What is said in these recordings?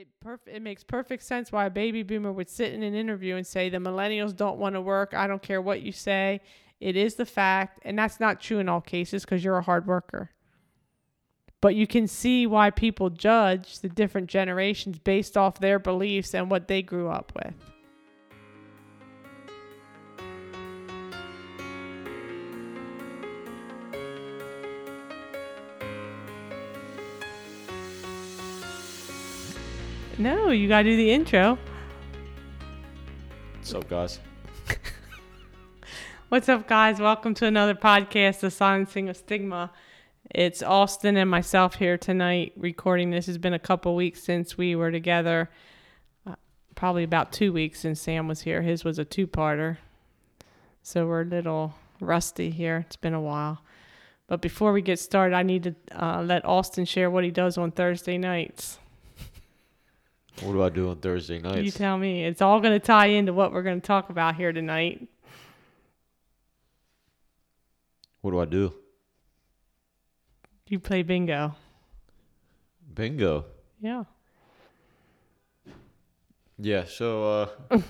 it perf- it makes perfect sense why a baby boomer would sit in an interview and say the millennials don't want to work. I don't care what you say. It is the fact, and that's not true in all cases because you're a hard worker. But you can see why people judge the different generations based off their beliefs and what they grew up with. No, you gotta do the intro. What's up, guys? What's up, guys? Welcome to another podcast, The Silencing of Stigma. It's Austin and myself here tonight recording. This has been a couple weeks since we were together. Uh, probably about two weeks since Sam was here. His was a two parter. So we're a little rusty here. It's been a while. But before we get started, I need to uh, let Austin share what he does on Thursday nights. What do I do on Thursday nights? You tell me. It's all going to tie into what we're going to talk about here tonight. what do I do? You play bingo. Bingo. Yeah. Yeah, so uh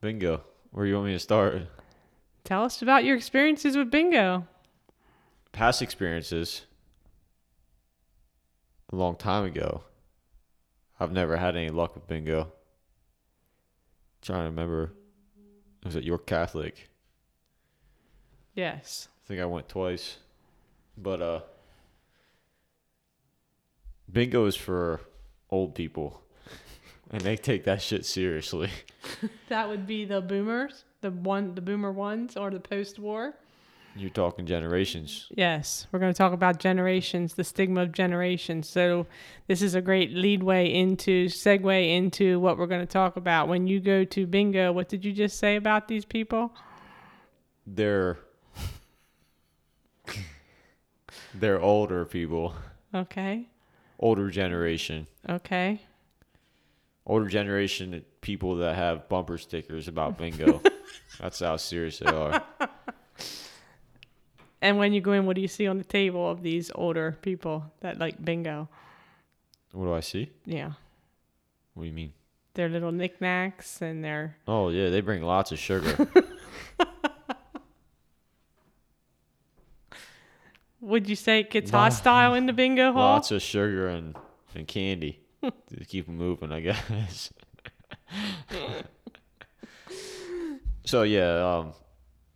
Bingo. Where you want me to start? Tell us about your experiences with bingo. Past experiences. A long time ago. I've never had any luck with bingo. trying to remember. Was it York Catholic? Yes. I think I went twice. But uh bingo is for old people. And they take that shit seriously. That would be the boomers, the one the boomer ones or the post-war. You're talking generations. Yes, we're going to talk about generations, the stigma of generations. So this is a great leadway into segue into what we're going to talk about. When you go to bingo, what did you just say about these people? They're they're older people. Okay. Older generation. Okay. Older generation people that have bumper stickers about bingo. That's how serious they are. And when you go in, what do you see on the table of these older people that like bingo? What do I see? Yeah. What do you mean? Their little knickknacks and their Oh yeah, they bring lots of sugar. Would you say it gets hostile in the bingo hall? lots of sugar and, and candy to keep them moving, I guess. so yeah, um,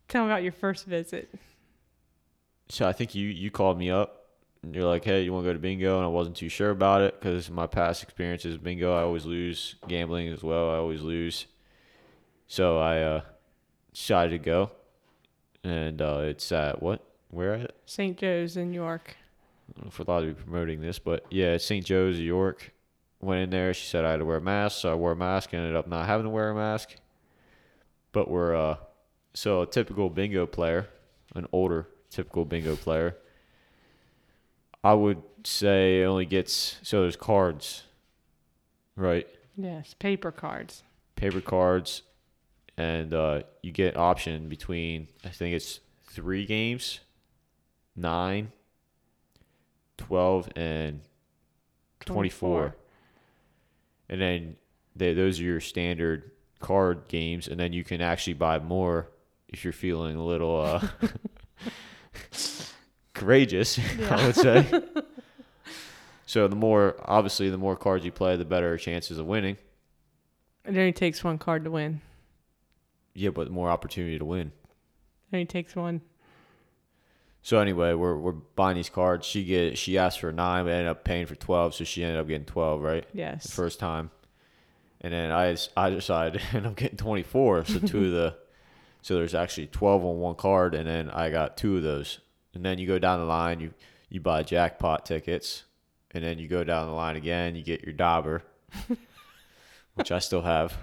Tell me about your first visit. So I think you you called me up and you're like, hey, you want to go to bingo? And I wasn't too sure about it because my past experiences with bingo, I always lose. Gambling as well, I always lose. So I uh, decided to go, and uh, it's at what? Where at? St. Joe's in York. I don't know if we're allowed to be promoting this, but yeah, it's St. Joe's, York. Went in there. She said I had to wear a mask, so I wore a mask. And ended up not having to wear a mask. But we're uh, so a typical bingo player, an older typical bingo player. I would say it only gets so there's cards, right? Yes, paper cards. Paper cards, and uh, you get option between I think it's three games, nine, 12, and 24. And then they, those are your standard card games. And then you can actually buy more if you're feeling a little uh, courageous, I would say. so the more, obviously, the more cards you play, the better chances of winning. It only takes one card to win. Yeah, but more opportunity to win. It only takes one. So anyway, we're we're buying these cards. She get she asked for nine, but ended up paying for twelve, so she ended up getting twelve, right? the Yes. first time, and then I I decided to end up getting twenty four. So two of the so there's actually twelve on one card, and then I got two of those. And then you go down the line, you you buy jackpot tickets, and then you go down the line again, you get your dauber, which I still have.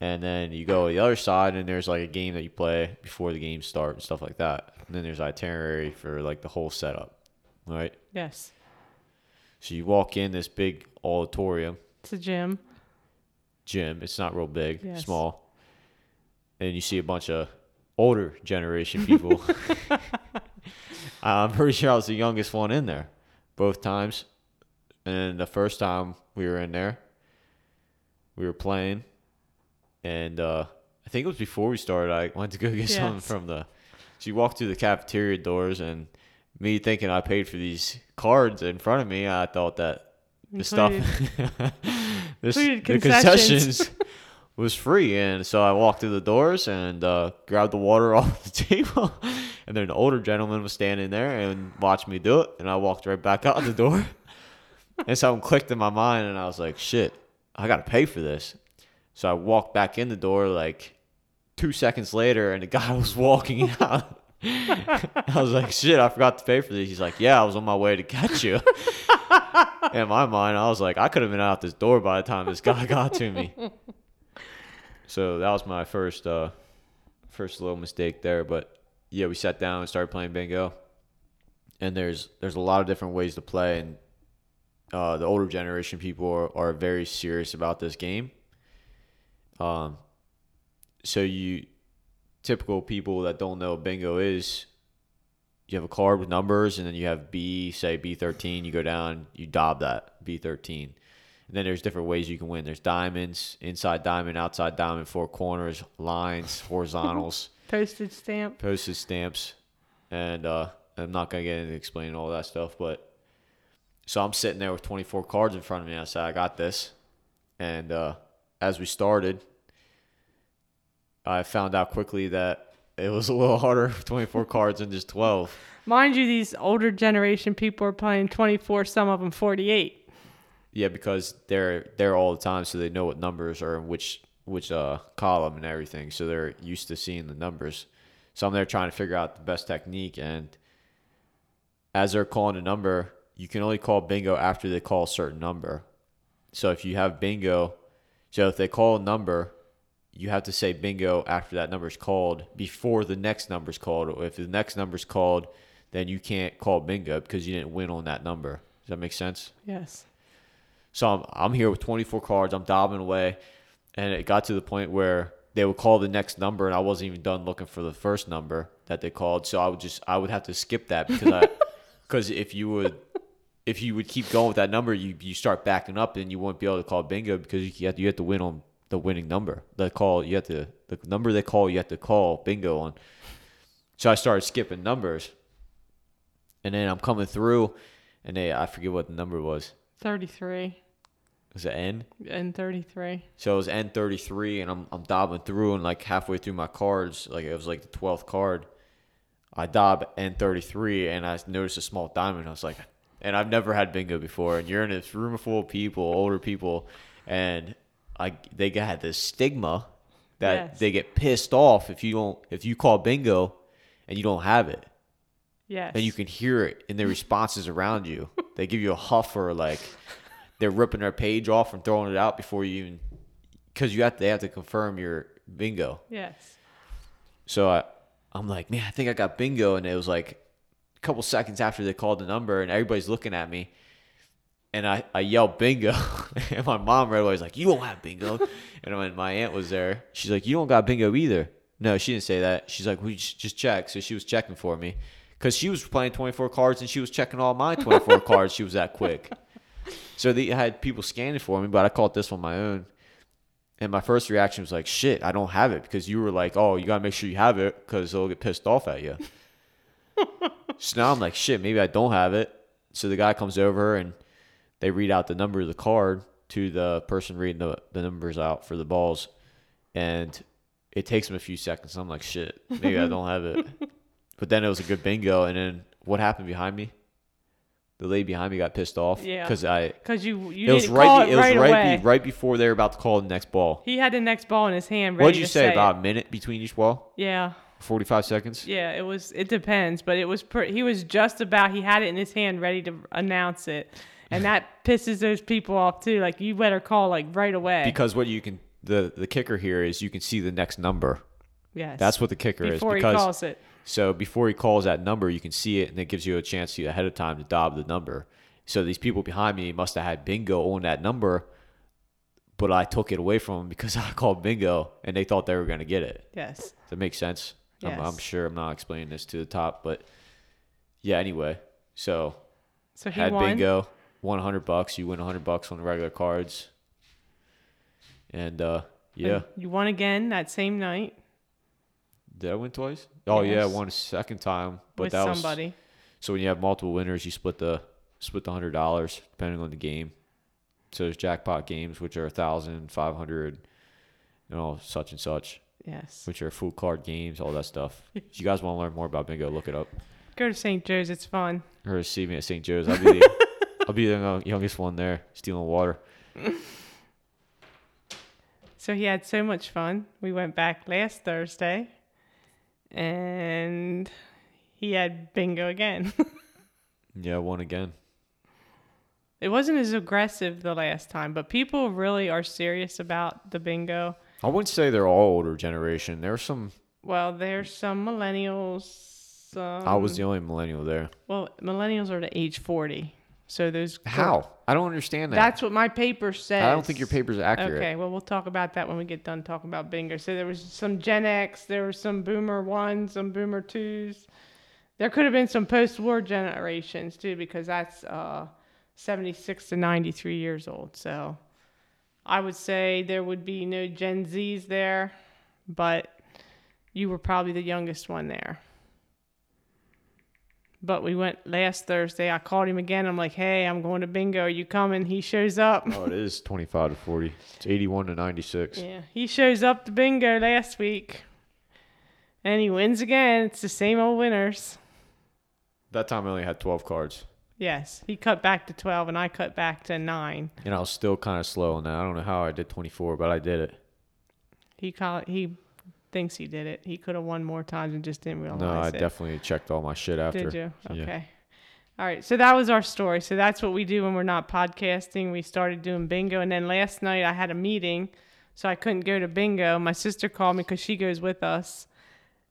And then you go the other side, and there's like a game that you play before the games start and stuff like that. And then there's itinerary for like the whole setup, right? Yes. So you walk in this big auditorium, It's a gym. gym. It's not real big, Yes. small. And you see a bunch of older generation people. I'm pretty sure I was the youngest one in there both times. And the first time we were in there, we were playing, and uh, I think it was before we started. I went to go get something from the. She walked through the cafeteria doors, and me thinking I paid for these cards in front of me, I thought that the stuff, this, included the concessions. Was free, and so I walked through the doors and uh, grabbed the water off the table, and then an older gentleman was standing there and watched me do it, and I walked right back out the door, and something clicked in my mind, and I was like, "Shit, I gotta pay for this," so I walked back in the door like two seconds later, and the guy was walking out. I was like, "Shit, I forgot to pay for this." He's like, "Yeah, I was on my way to catch you." in my mind, I was like, I could have been out this door by the time this guy got to me. So that was my first uh first little mistake there. But yeah, we sat down and started playing bingo. And there's there's a lot of different ways to play and uh, the older generation people are, are very serious about this game. Um so you typical people that don't know bingo is, you have a card with numbers and then you have B, say B13, you go down, you dob that B13. And then there's different ways you can win. There's diamonds, inside diamond, outside diamond, four corners, lines, horizontals, Postage stamp. postage stamps. And uh, I'm not going to get into explaining all that stuff, but so I'm sitting there with 24 cards in front of me. I said, I got this. And uh, as we started, I found out quickly that it was a little harder with 24 cards than just 12. Mind you, these older generation people are playing 24, some of them 48. Yeah, because they're there all the time, so they know what numbers are in which which uh column and everything. So they're used to seeing the numbers. So I'm there trying to figure out the best technique, and as they're calling a number, you can only call bingo after they call a certain number. So if you have bingo, so if they call a number, you have to say bingo after that number is called before the next number is called. Or if the next number is called, then you can't call bingo because you didn't win on that number. Does that make sense? Yes. So I'm, I'm here with 24 cards. I'm dobbing away. And it got to the point where they would call the next number, and I wasn't even done looking for the first number that they called. So I would just I would have to skip that because I because if you would if you would keep going with that number, you you start backing up, and you won't be able to call bingo because you have to, you have to win on the winning number. The call you have to the number they call you have to call bingo on. So I started skipping numbers, and then I'm coming through, and they I forget what the number was. 33 Was it N? N thirty three. So it was N thirty three, and I'm I'm dobbing through, and like halfway through my cards, like it was like the twelfth card, I dob N thirty three, and I noticed a small diamond. I was like, and I've never had bingo before, and you're in this room full of people, older people, and I they got this stigma that Yes. they get pissed off if you don't if you call bingo, and you don't have it, Yes. and you can hear it in their responses around you. They give you a huff or like they're ripping their page off and throwing it out before you even because you have to, they have to confirm your bingo. Yes. So I I'm like, man, I think I got bingo, and it was like a couple seconds after they called the number, and everybody's looking at me. And I, I yelled bingo, and my mom right away was like, "You don't have bingo." and when my aunt was there, she's like, "You don't got bingo either." No, she didn't say that. She's like, "We just just check." So she was checking for me, cause she was playing 24 cards and she was checking all my 24 cards. She was that quick. So they had people scanning for me, but I called this one my own. And my first reaction was like, "Shit, I don't have it," because you were like, "Oh, you gotta make sure you have it, because they'll get pissed off at you." so now I'm like, "Shit, maybe I don't have it." So the guy comes over and they read out the number of the card to the person reading the, the numbers out for the balls, and it takes him a few seconds. I'm like, "Shit, maybe I don't have it." But then it was a good bingo, and then what happened behind me? The lady behind me got pissed off Yeah. because I Because you, you it was right. it, it was right, right, be, right before they were about to call the next ball. He had the next ball in his hand ready What did you say? it. About a minute between each ball? Yeah. Forty-five seconds. Yeah, it was. It depends, but it was. Pre- he was just about. He had it in his hand, ready to announce it, and that pisses those people off too. Like you better call like right away. Because what you can the the kicker here is you can see the next number. yes, That's what the kicker before is. Because calls it. So before he calls that number, you can see it, and it gives you a chance to ahead of time to dob the number. So these people behind me must have had bingo on that number, but I took it away from them because I called bingo, and they thought they were going to get it. Yes. Does that make sense? I'm, I'm sure I'm not explaining this to the top, but yeah. Anyway, so So he had won. bingo. won hundred bucks. You win hundred bucks on the regular cards. And uh, yeah, And You won again that same night did I win twice? Oh yeah, I won a second time, but with that somebody. was so when you have multiple winners, you split the split the hundred dollars depending on the game. So there's jackpot games which are a thousand, five hundred, you know, such and such, Yes. which are full card games, all that stuff. if you guys want to learn more about bingo, look it up. Go to St. Joe's. It's fun. Or see me at St. Joe's. I'll be the, I'll be the youngest one there, stealing water. So he had so much fun. We went back last Thursday and he had bingo again. Yeah, won again. it wasn't as aggressive the last time, but people really are serious about the bingo. I wouldn't say they're all older generation. There were some. Well, there's some millennials. Um, I was the only millennial there. well, millennials are to age 40. So those How? I don't understand that. That's what my paper says. I don't think your paper's accurate. Okay, well, we'll talk about that when we get done talking about bingo. So there was some Gen X, there was some Boomer ones, some Boomer twos. There could have been some post-war generations too, because that's uh, 76 to 93 years old. So I would say there would be no Gen Zs there, but you were probably the youngest one there. But we went last Thursday. I called him again. I'm like, hey, I'm going to bingo. Are you coming? He shows up. Oh, it is 25 to 40. It's 81 to 96. Yeah, he shows up to bingo last week, and he wins again. It's the same old winners. That time I only had 12 cards. Yes, he cut back to twelve, and I cut back to nine. And I was still kind of slow on that. I don't know how I did 24, but I did it. He call he thinks he did it. He could have won more times and just didn't realize No, I it. definitely checked all my shit after. Did you? Yeah. Okay. All right. So that was our story. So that's what we do when we're not podcasting. We started doing bingo, and then last night I had a meeting, so I couldn't go to bingo. My sister called me because she goes with us,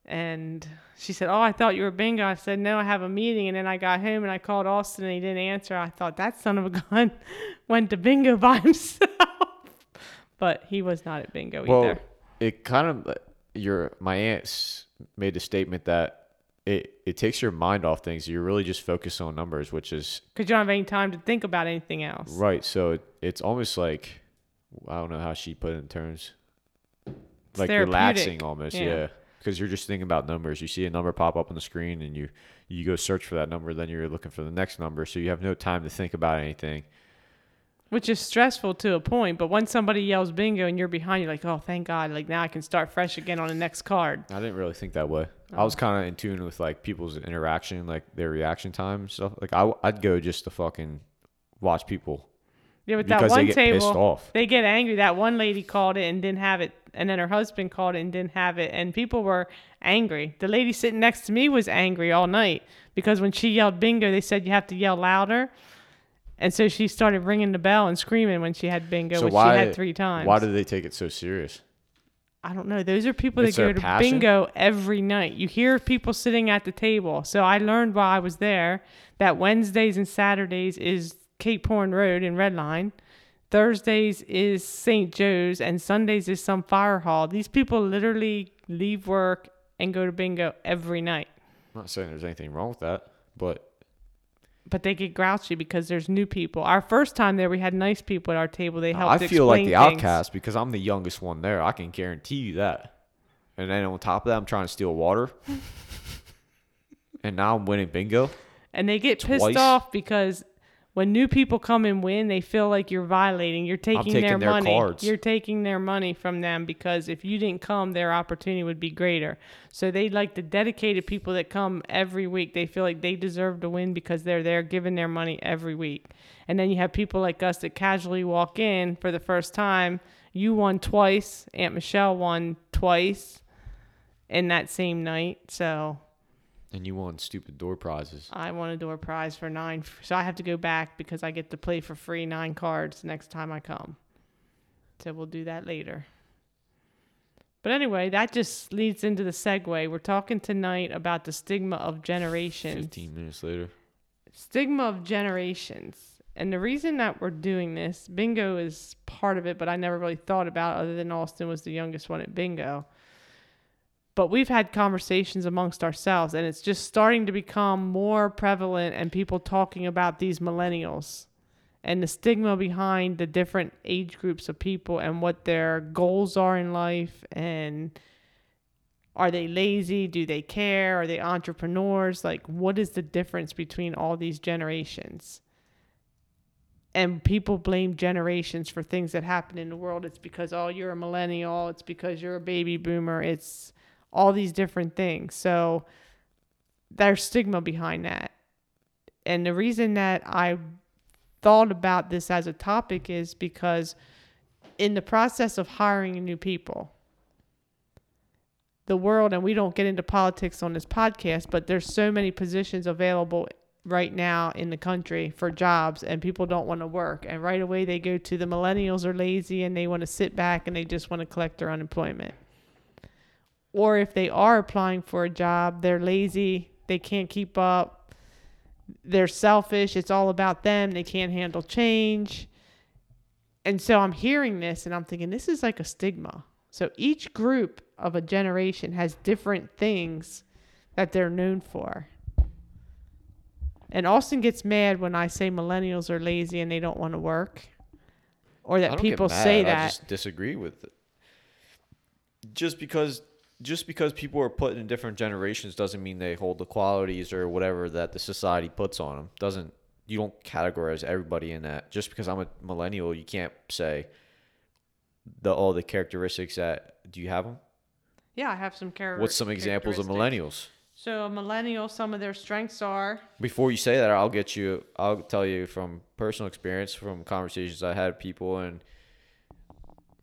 and she said, "Oh, I thought you were bingo." I said, "No, I have a meeting." And then I got home and I called Austin, and he didn't answer. I thought that son of a gun went to bingo by himself, but he was not at bingo Well, either. it kind of your my aunt's made the statement that it it takes your mind off things. You're really just focused on numbers, which is Because you don't have any time to think about anything else. right. So it, it's almost like I don't know how she put it in terms, like relaxing almost. Yeah. Yeah. Because you're just thinking about numbers. You see a number pop up on the screen, and you you go search for that number. Then you're looking for the next number, so you have no time to think about anything. Which is stressful to a point. But once somebody yells bingo and you're behind, you're like, oh, thank God! Like now I can start fresh again on the next card. I didn't really think that way. I oh. was kind of in tune with like people's interaction, like their reaction time stuff. Like I, I'd go just to fucking watch people Yeah, but that because one they get table, off. they get angry. That one lady called it and didn't have it, and then her husband called it and didn't have it, and people were angry. The lady sitting next to me was angry all night because when she yelled bingo, they said you have to yell louder. And so she started ringing the bell and screaming when she had bingo, So which why- she had three times. Why do they take it so serious? I don't know. Those are people It's that go their to passion? bingo every night. You hear people sitting at the table. So I learned while I was there that Wednesdays and Saturdays is Cape Horn Road in Red Lion. Thursdays is St. Joe's and Sundays is some fire hall. These people literally leave work and go to bingo every night. I'm not saying there's anything wrong with that, but But they get grouchy because there's new people. Our first time there, we had nice people at our table. They helped. I feel like the things. outcast because I'm the youngest one there. I can guarantee you that. And then on top of that, I'm trying to steal water. and now I'm winning bingo. and they get pissed off because when new people come and win, they feel like you're violating. You're taking, their their money. cards. You're taking their money from them because if you didn't come, their opportunity would be greater. So they like the dedicated people that come every week. They feel like they deserve to win because they're there giving their money every week. And then you have people like us that casually walk in for the first time. You won twice. Aunt Michelle won twice in that same night. So And you won stupid door prizes. I won a door prize for nine, so I have to go back because I get to play for free nine cards next time I come. So we'll do that later. But anyway, that just leads into the segue. We're talking tonight about the stigma of generations. 15 minutes later. Stigma of generations. And the reason that we're doing this, bingo is part of it, but I never really thought about it other than Austin was the youngest one at bingo. But we've had conversations amongst ourselves, and it's just starting to become more prevalent and people talking about these millennials. and the stigma behind the different age groups of people and what their goals are in life and are they lazy? Do they care? Are they entrepreneurs? Like what is the difference between all these generations? And people blame generations for things that happen in the world. It's because oh you're a millennial. It's because you're a baby boomer. It's all these different things. So there's stigma behind that. And the reason that i thought about this as a topic is because in the process of hiring new people, the world, and we don't get into politics on this podcast, but there's so many positions available right now in the country for jobs and people don't want to work. And right away they go to the millennials are lazy and they want to sit back and they just want to collect their unemployment or if they are applying for a job they're lazy they can't keep up they're selfish. It's all about them. They can't handle change. And so I'm hearing this and I'm thinking this is like a stigma. So each group of a generation has different things that they're known for. And Austin gets mad when I say millennials are lazy and they don't want to work, or that people say that. I just disagree with it. Just because just because people are put in different generations doesn't mean they hold the qualities or whatever that the society puts on them. Doesn't you don't categorize everybody in that. Just because I'm a millennial, you can't say the all the characteristics that do you have them? Yeah, I have some characteristics. What's some examples of millennials? So a millennial, some of their strengths are. Before you say that, I'll get you. I'll tell you from personal experience, from conversations I had with people and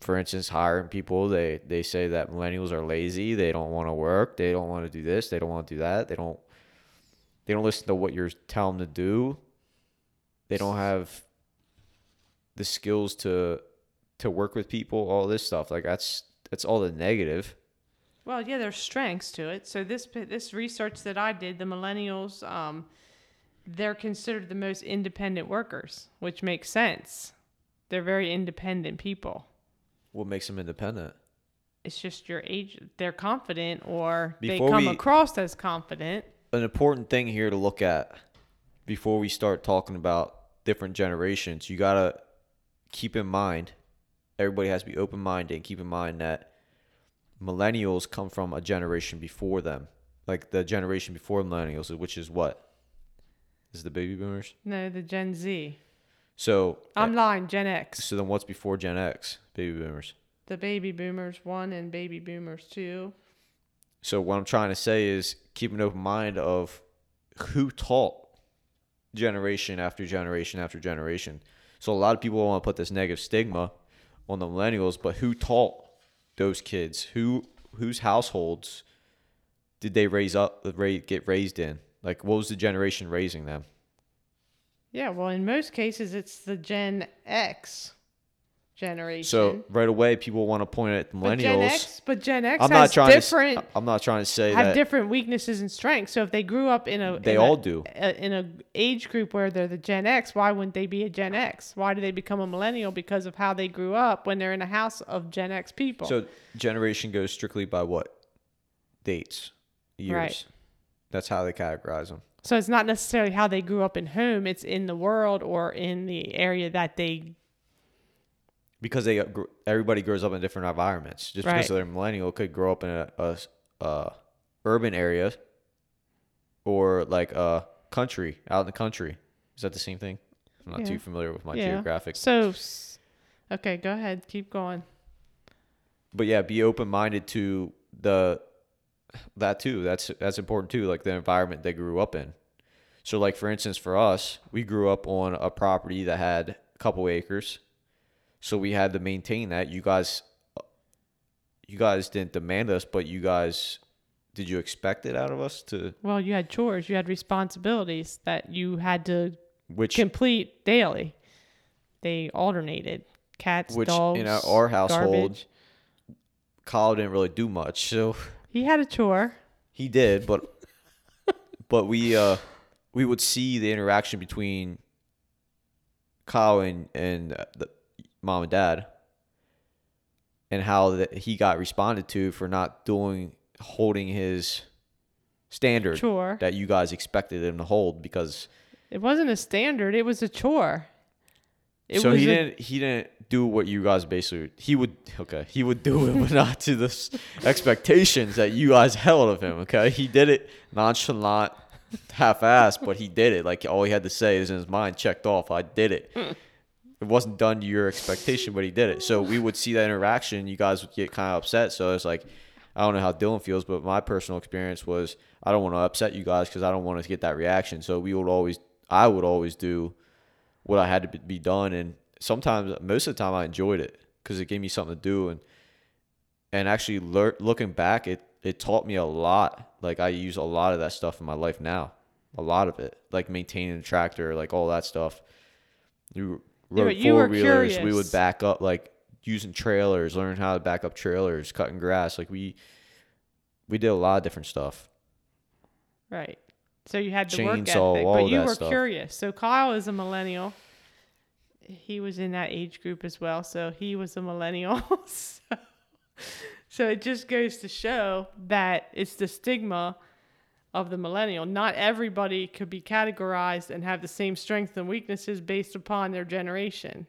for instance, hiring people, they they say that millennials are lazy. They don't want to work. They don't want to do this. They don't want to do that. They don't. They don't listen to what you're telling them to do. They don't have the skills to to work with people. All this stuff, like that's that's all the negative. Well, yeah, there's strengths to it. So this this research that I did, the millennials, um, they're considered the most independent workers, which makes sense. They're very independent people. What makes them independent? It's just your age. They're confident, or before they come we, across as confident. An important thing here to look at before we start talking about different generations, you gotta keep in mind. Everybody has to be open minded and keep in mind that millennials come from a generation before them, like the generation before millennials, which is what? Is the baby boomers? No, the Gen Z. So I'm uh, lying, Gen X. So then what's before Gen X? Baby boomers. The baby boomers one and baby boomers two. So what I'm trying to say is keep an open mind of who taught generation after generation after generation. So a lot of people want to put this negative stigma on the millennials, but who taught those kids? Who whose households did they raise up get raised in? Like what was the generation raising them? Yeah, well, in most cases, it's the Gen X generation. So right away, people want to point at millennials. But Gen X, but Gen X I'm not trying different. To, I'm not trying to say that. have that different weaknesses and strengths. So if they grew up in a, they in all a, do a, in a age group where they're the Gen X. Why wouldn't they be a Gen X? Why do they become a millennial? Because of how they grew up when they're in a house of Gen X people. So generation goes strictly by what dates, years. Right. That's how they categorize them. So it's not necessarily how they grew up in home, it's in the world or in the area that they because they uh, everybody grows up in different environments. Just right. because they're millennial could grow up in a, a, a, urban area or like a country out in the country. Is that the same thing? I'm not yeah. too familiar with my yeah. geographic. So, okay, go ahead, keep going. But yeah, be open minded to the that too. That's that's important too. Like the environment they grew up in. So like for instance, for us, we grew up on a property that had a couple acres, so we had to maintain that. You guys, uh, you guys didn't demand us, but you guys, did you expect it out of us to? Well, you had chores, you had responsibilities that you had to which complete daily. They alternated cats, which dogs, in our household. Garbage. Kyle didn't really do much, so he had a chore. He did, but but we uh we would see the interaction between Kyle and and the mom and dad, and how that he got responded to for not doing holding his standard chore that you guys expected him to hold because it wasn't a standard; it was a chore. It so was he a- didn't he didn't do what you guys basically he would okay he would do it but not to the expectations that you guys held of him okay? He did it nonchalant half-assed but he did it. Like all he had to say is in his mind checked off I did it. It wasn't done to your expectation but he did it. So we would see that interaction. You guys would get kind of upset. So it's like I don't know how Dylan feels but my personal experience was I don't want to upset you guys because I don't want to get that reaction. So we would always I would always do what I had to be- done. And sometimes, most of the time, I enjoyed it because it gave me something to do. And and actually, lear- looking back, it it taught me a lot. Like I use a lot of that stuff in my life now, a lot of it, like maintaining a tractor, like all that stuff. You rode were four wheelers. We would back up, like using trailers, learn how to back up trailers, cutting grass. Like we we did a lot of different stuff. Right. So you had the work Chainsaw, ethic, all but you were stuff. curious. So Kyle is a millennial. He was in that age group as well, so he was a millennial. so, so it just goes to show that it's the stigma of the millennial. Not everybody could be categorized and have the same strengths and weaknesses based upon their generation.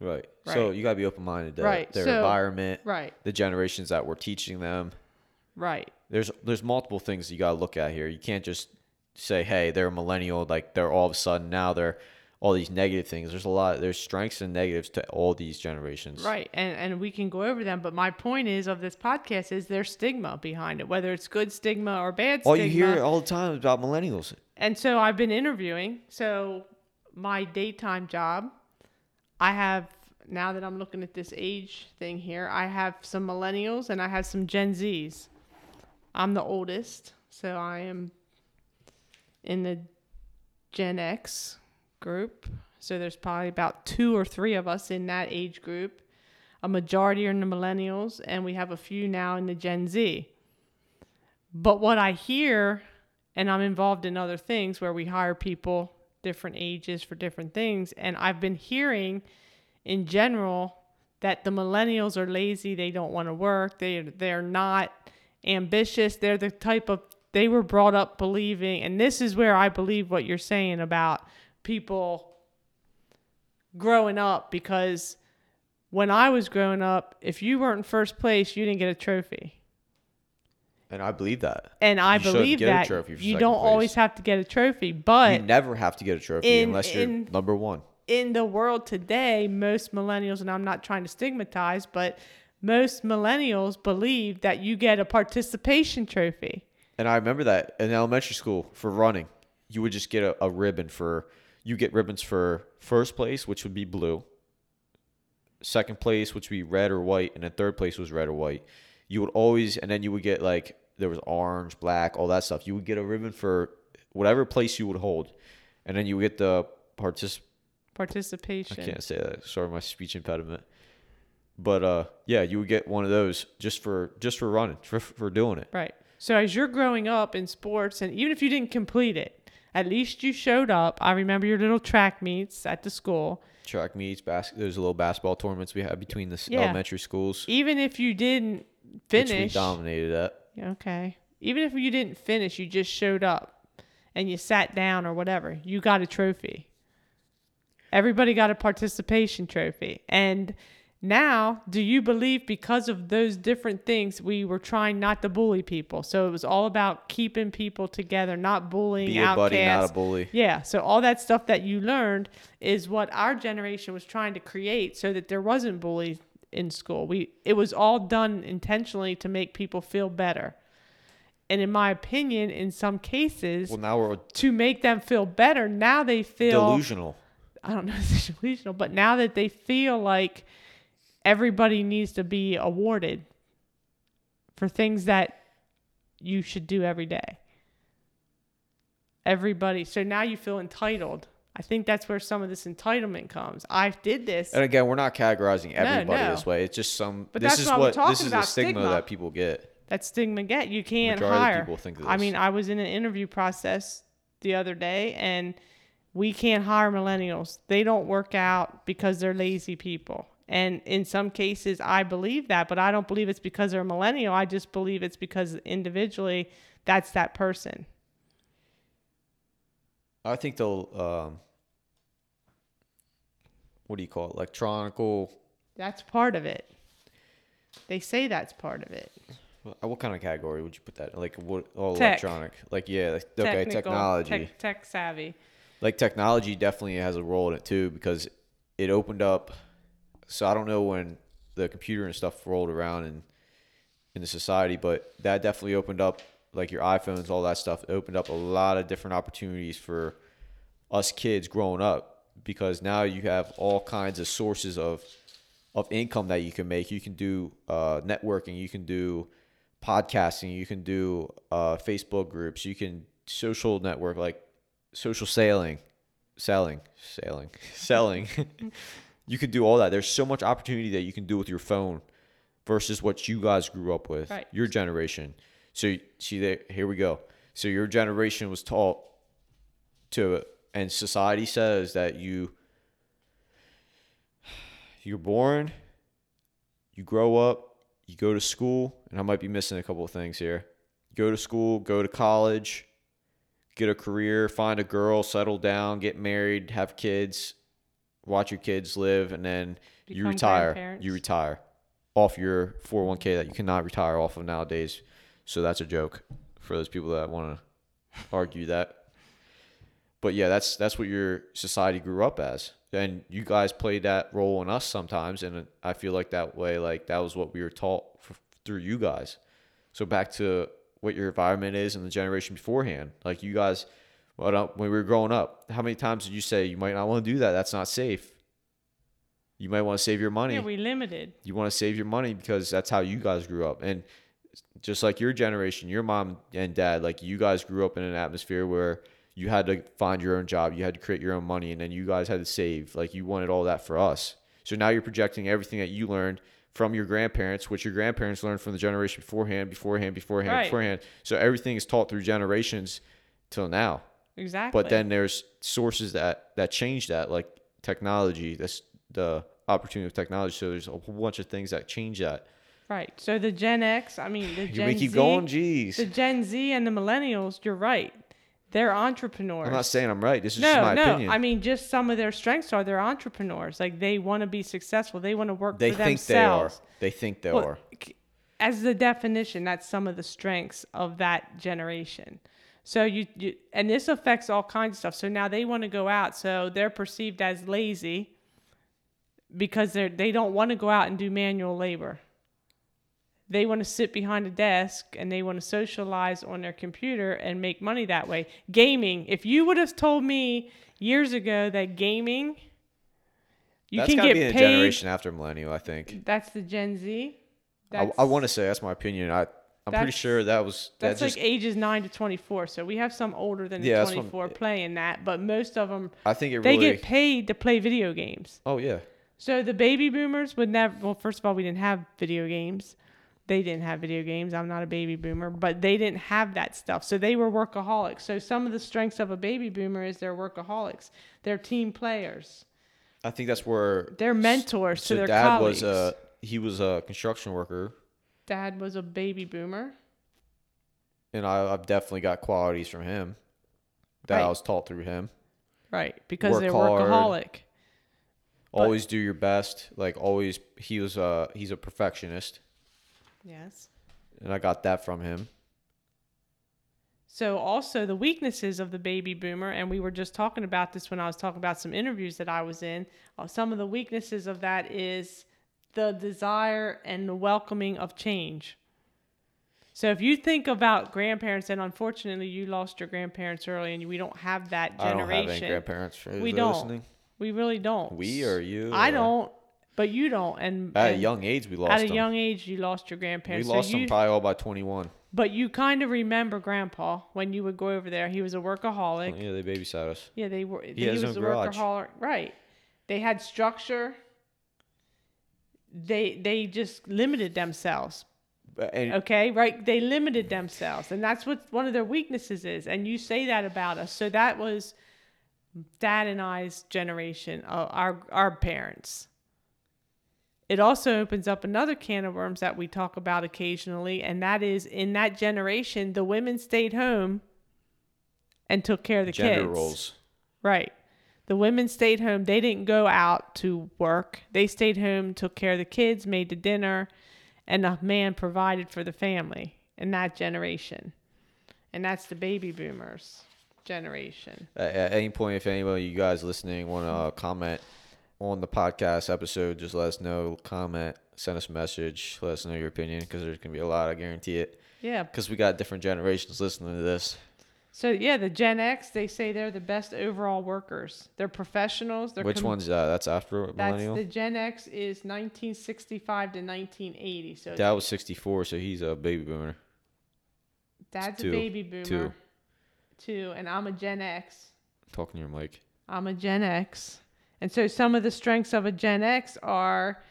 Right. right. So you gotta be open minded to Right, their so- environment, Right. the generations that we're teaching them. Right. There's there's multiple things you gotta look at here. You can't just say, hey, they're a millennial, like they're all of a sudden now they're all these negative things. There's a lot there's strengths and negatives to all these generations. Right. And and we can go over them, but my point is of this podcast is there's stigma behind it, whether it's good stigma or bad All stigma. you hear all the time is about millennials. And so I've been interviewing. So my daytime job, I have now that I'm looking at this age thing here, I have some millennials and I have some Gen Zs. I'm the oldest, so I am in the Gen X group. So there's probably about two or three of us in that age group. A majority are in the millennials, and we have a few now in the Gen Z. But what I hear, and I'm involved in other things where we hire people different ages for different things, and I've been hearing in general that the millennials are lazy, they don't want to work, they they're not ambitious, they're the type of they were brought up believing, and this is where I believe what you're saying about people growing up because when I was growing up, if you weren't in first place, you didn't get a trophy. And I believe that. And I You believe get a that trophy for you don't place. always have to get a trophy, but you never have to get a trophy in- unless you're in- number one. in the world today, most millennials, and I'm not trying to stigmatize, but most millennials believe that you get a participation trophy. And I remember that in elementary school for running, you would just get a, a ribbon for you get ribbons for first place, which would be blue, second place, which would be red or white, and then third place was red or white. You would always, and then you would get like there was orange, black, all that stuff. You would get a ribbon for whatever place you would hold, and then you would get the particip- participation. I can't say that. Sorry, my speech impediment. But uh, yeah, you would get one of those just for just for running, for for doing it. Right. So as you're growing up in sports, and even if you didn't complete it, at least you showed up. I remember your little track meets at the school. track meets, bas- those little basketball tournaments we had between the Yeah. elementary schools, Even if you didn't which we finish, dominated at. Yeah, Okay. Even if you didn't finish, you just showed up and you sat down or whatever, you got a trophy. Everybody got a participation trophy. And now, do you believe because of those different things, we were trying not to bully people? So it was all about keeping people together, not bullying Be a buddy, not a bully. Yeah, so all that stuff that you learned is what our generation was trying to create so that there wasn't bullies in school. We it was all done intentionally to make people feel better. And in my opinion, in some cases, Well, now we're to make them feel better, now they feel delusional. I don't know if it's delusional, but now that they feel like everybody needs to be awarded for things that you should do every day. Everybody. So now you feel entitled. I think that's where some of this entitlement comes. I did this. And again, we're not categorizing everybody no. this way. It's just some. But this that's is we're what this is the stigma, stigma. that people get. that stigma get. You can't Majority of hire. people think of I mean, I was in an interview process the other day, and we can't hire millennials. They don't work out because they're lazy people. And in some cases, I believe that, but I don't believe it's because they're a millennial. I just believe it's because individually, that's that person. I think they'll. Um, what do you call it? Electronical. That's part of it. They say that's part of it. What what kind of category would you put that? Like what? All Tech. electronic. Like yeah. like- Okay, technology. Tech, tech savvy. like technology definitely has a role in it too because it opened up so i don't know when the computer and stuff rolled around in in the society but that definitely opened up like your iphones all that stuff opened up a lot of different opportunities for us kids growing up because now you have all kinds of sources of of income that you can make you can do uh, networking you can do podcasting you can do uh, facebook groups you can social network like social sailing, selling, sailing, selling. You can do all that. There's so much opportunity that you can do with your phone versus what you guys grew up with, Right. your generation. So see there, here we go. So your generation was taught to, and society says that you, you're born, you grow up, you go to school, and I might be missing a couple of things here. Go to school, go to college, get a career, find a girl, settle down, get married, have kids, watch your kids live, and then you retire. You retire off your 401k that you cannot retire off of nowadays. So that's a joke for those people that want to argue that. But yeah, that's that's what your society grew up as. And you guys played that role in us sometimes, and I feel like that way, like that was what we were taught f- through you guys. So back to what your environment is and the generation beforehand. Like you guys, when we were growing up, how many times did you say you might not want to do that? That's not safe. You might want to save your money. Yeah, we limited. you want to save your money because that's how you guys grew up. And just like your generation, your mom and dad, like you guys grew up in an atmosphere where you had to find your own job, you had to create your own money, and then you guys had to save. Like you wanted all that for us. So now you're projecting everything that you learned from your grandparents, which your grandparents learned from the generation beforehand, beforehand, beforehand, Right. beforehand. So everything is taught through generations till now. Exactly. But then there's sources that that change that, like technology. That's the opportunity of technology. So there's a whole bunch of things that change that. right. So the Gen X, I mean the You Gen may keep Z, going, jeez. the Gen Z and the millennials, you're right. They're entrepreneurs. I'm not saying I'm right. This is no, just my no. opinion. I mean, just some of their strengths are they're entrepreneurs. Like they want to be successful. They want to work they for think themselves. they are. They think they Well, are. as the definition, that's some of the strengths of that generation. So you, you and this affects all kinds of stuff. So now they want to go out, so they're perceived as lazy because they're they don't want to go out and do manual labor. They want to sit behind a desk and they want to socialize on their computer and make money that way. Gaming. If you would have told me years ago that gaming you That's can get be in a paid generation after millennial. I think. that's the Gen Z. I, want to say that's my opinion. I I'm pretty sure that was that that's just. like ages nine to twenty four. So we have some older than Yeah, that's twenty four playing that, but most of them I think it they really. get paid to play video games. oh yeah. So the baby boomers would never. Well, first of all, we didn't have video games. They didn't have video games. I'm not a baby boomer, but they didn't have that stuff. So they were workaholics. So some of the strengths of a baby boomer is they're workaholics. They're team players. I think that's where. They're mentors So to their dad colleagues. was a he was a construction worker, Dad was a baby boomer. and I, I've definitely got qualities from him that I was taught through him. Right, because Work they're hard. workaholic. But- always do your best. Like always, he was uh he's a perfectionist, Yes. and I got that from him. So also the weaknesses of the baby boomer, and we were just talking about this when I was talking about some interviews that I was in. Uh, some of the weaknesses of that is the desire and the welcoming of change. So if you think about grandparents, and unfortunately you lost your grandparents early, and we don't have that generation. I don't have any grandparents. We don't. listening. We really don't. We or you? I or- don't, but you don't. And At a young age, we lost at a young age, you lost your grandparents. we lost so them you, probably all by 21. But you kind of remember Grandpa when you would go over there. He was a workaholic. Yeah, they babysat us. Yeah, they were. He, his was a garage. workaholic, right? They had structure. They they just limited themselves. And Okay, right? They limited themselves, and that's what one of their weaknesses is. And you say that about us. So that was Dad and I's generation, uh, our our parents. It also opens up another can of worms that we talk about occasionally, and that is in that generation, the women stayed home and took care of the gender kids. roles. Right. The women stayed home. They didn't go out to work. They stayed home, took care of the kids, made the dinner, and the man provided for the family in that generation. And that's the baby boomers generation. At, at any point, if anybody you guys listening want to uh, comment on the podcast episode, just let us know. Comment, send us a message, let us know your opinion because there's gonna be a lot. I guarantee it. Yeah. Because we got different generations listening to this. So yeah, the Gen X, they say they're the best overall workers. They're professionals. They're Which com- one's uh, that's after millennial? That's the Gen X is 1965 to 1980. So Dad was 64, so he's a baby boomer. dad's two. a baby boomer. Two. Two, and I'm a Gen X. Talking to your mic. I'm a Gen X. And so some of the strengths of a Gen X are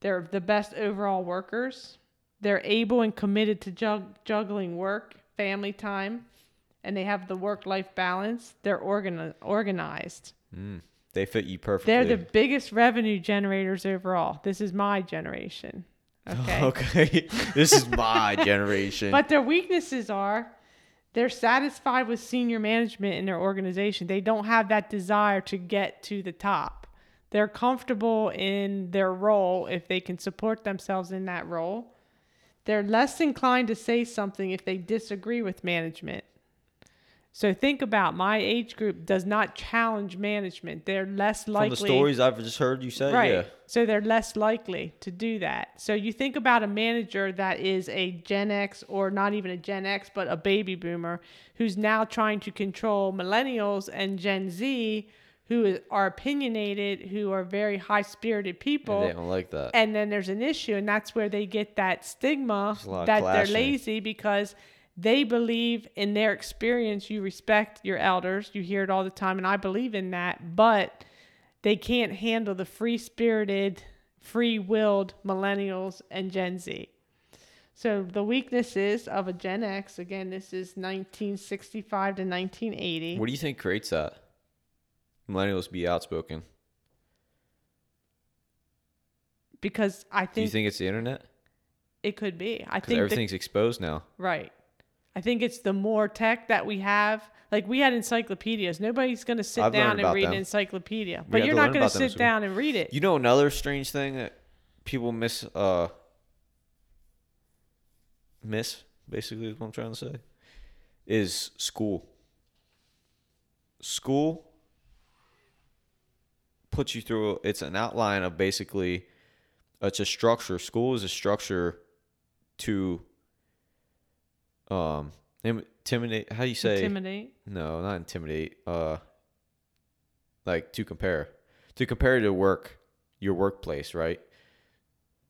they're the best overall workers. They're able and committed to jug- juggling work, family time, and they have the work-life balance. They're organi- organized. Mm. They fit you perfectly. They're the biggest revenue generators overall. This is my generation. Okay. okay. this is my generation. But their weaknesses are they're satisfied with senior management in their organization. They don't have that desire to get to the top. They're comfortable in their role if they can support themselves in that role. They're less inclined to say something if they disagree with management. So think about my age group does not challenge management. They're less likely. From the stories I've just heard you say, right. yeah. So they're less likely to do that. So you think about a manager that is a Gen X or not even a Gen X, but a baby boomer who's now trying to control millennials and Gen Z who is, are opinionated, who are very high spirited people. And they don't like that. And then there's an issue, and that's where they get that stigma There's a lot of that they're lazy because they believe in their experience. You respect your elders, you hear it all the time, and I believe in that, but they can't handle the free spirited, free willed millennials and Gen Z. So the weaknesses of a Gen X, again, this is 1965 to 1980. What do you think creates that? Millennials be outspoken. because I think. Do you think, it's the internet? it could be. I think the everything's exposed now. Right. I think it's the more tech that we have. Like we had encyclopedias. Nobody's going to sit I've down learned and about read them. an encyclopedia. We But had you're to not learn going to about them in sit school. down and read it. You know another strange thing that people miss uh miss basically is what I'm trying to say is school. School puts you through it's an outline of basically it's a structure. School is a structure to um intimidate how do you say Intimidate. no, not intimidate. Uh, like to compare, to compare to work, your workplace, right?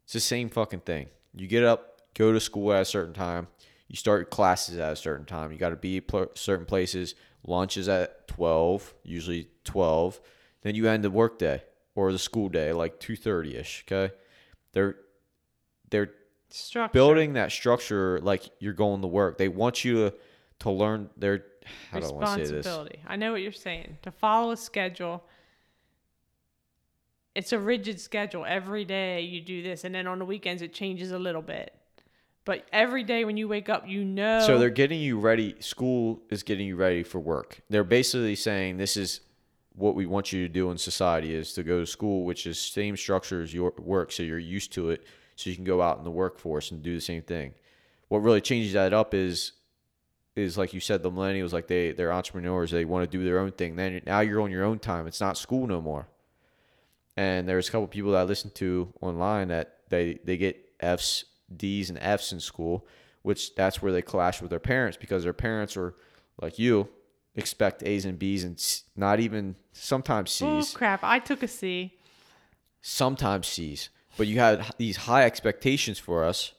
It's the same fucking thing. You get up, go to school at a certain time. You start your classes at a certain time. You got to be pl- certain places. Lunch is at twelve, usually twelve. Then you end the work day or the school day like two thirty ish. Okay, they're they're Structure. building that structure like you're going to work. They want you to to learn their how do I want to say this? responsibility. I know what you're saying. To follow a schedule. It's a rigid schedule. Every day you do this, and then on the weekends it changes a little bit. But every day when you wake up, you know. So they're getting you ready. School is getting you ready for work. They're basically saying this is what we want you to do in society is to go to school, which is same structure as your work, so you're used to it, so you can go out in the workforce and do the same thing. What really changes that up is is like you said, the millennials like they they're entrepreneurs. They want to do their own thing. Then now you're on your own time. It's not school no more. And there's a couple people that I listen to online that they they get Fs, Ds, and Fs in school, which that's where they clash with their parents because their parents are like you expect A's and B's and not even sometimes oh, C's. Oh crap! I took a C. sometimes C's. But you had these high expectations for us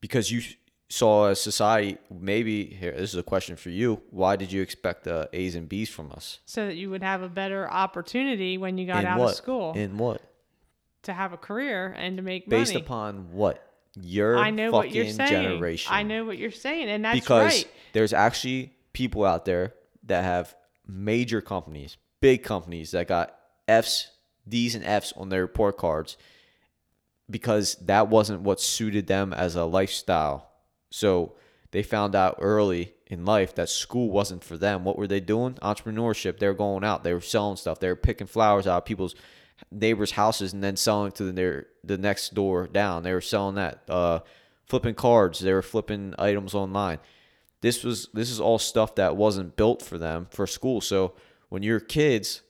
because you saw a society. Maybe here, this is a question for you. Why did you expect uh, A's and B's from us? so that you would have a better opportunity when you got In out what? of school In what? to have a career and to make money. Based money. upon what? Your I know fucking what you're saying. generation. I know what you're saying, and that's because right. there's actually people out there that have major companies, big companies that got F's, D's, and F's on their report cards because that wasn't what suited them as a lifestyle. So they found out early in life that school wasn't for them. What were they doing? Entrepreneurship. They were going out. They were selling stuff. They were picking flowers out of people's neighbors' houses and then selling to their the next door down. They were selling that. Uh, flipping cards. They were flipping items online. This was this is all stuff that wasn't built for them for school. So when your kids,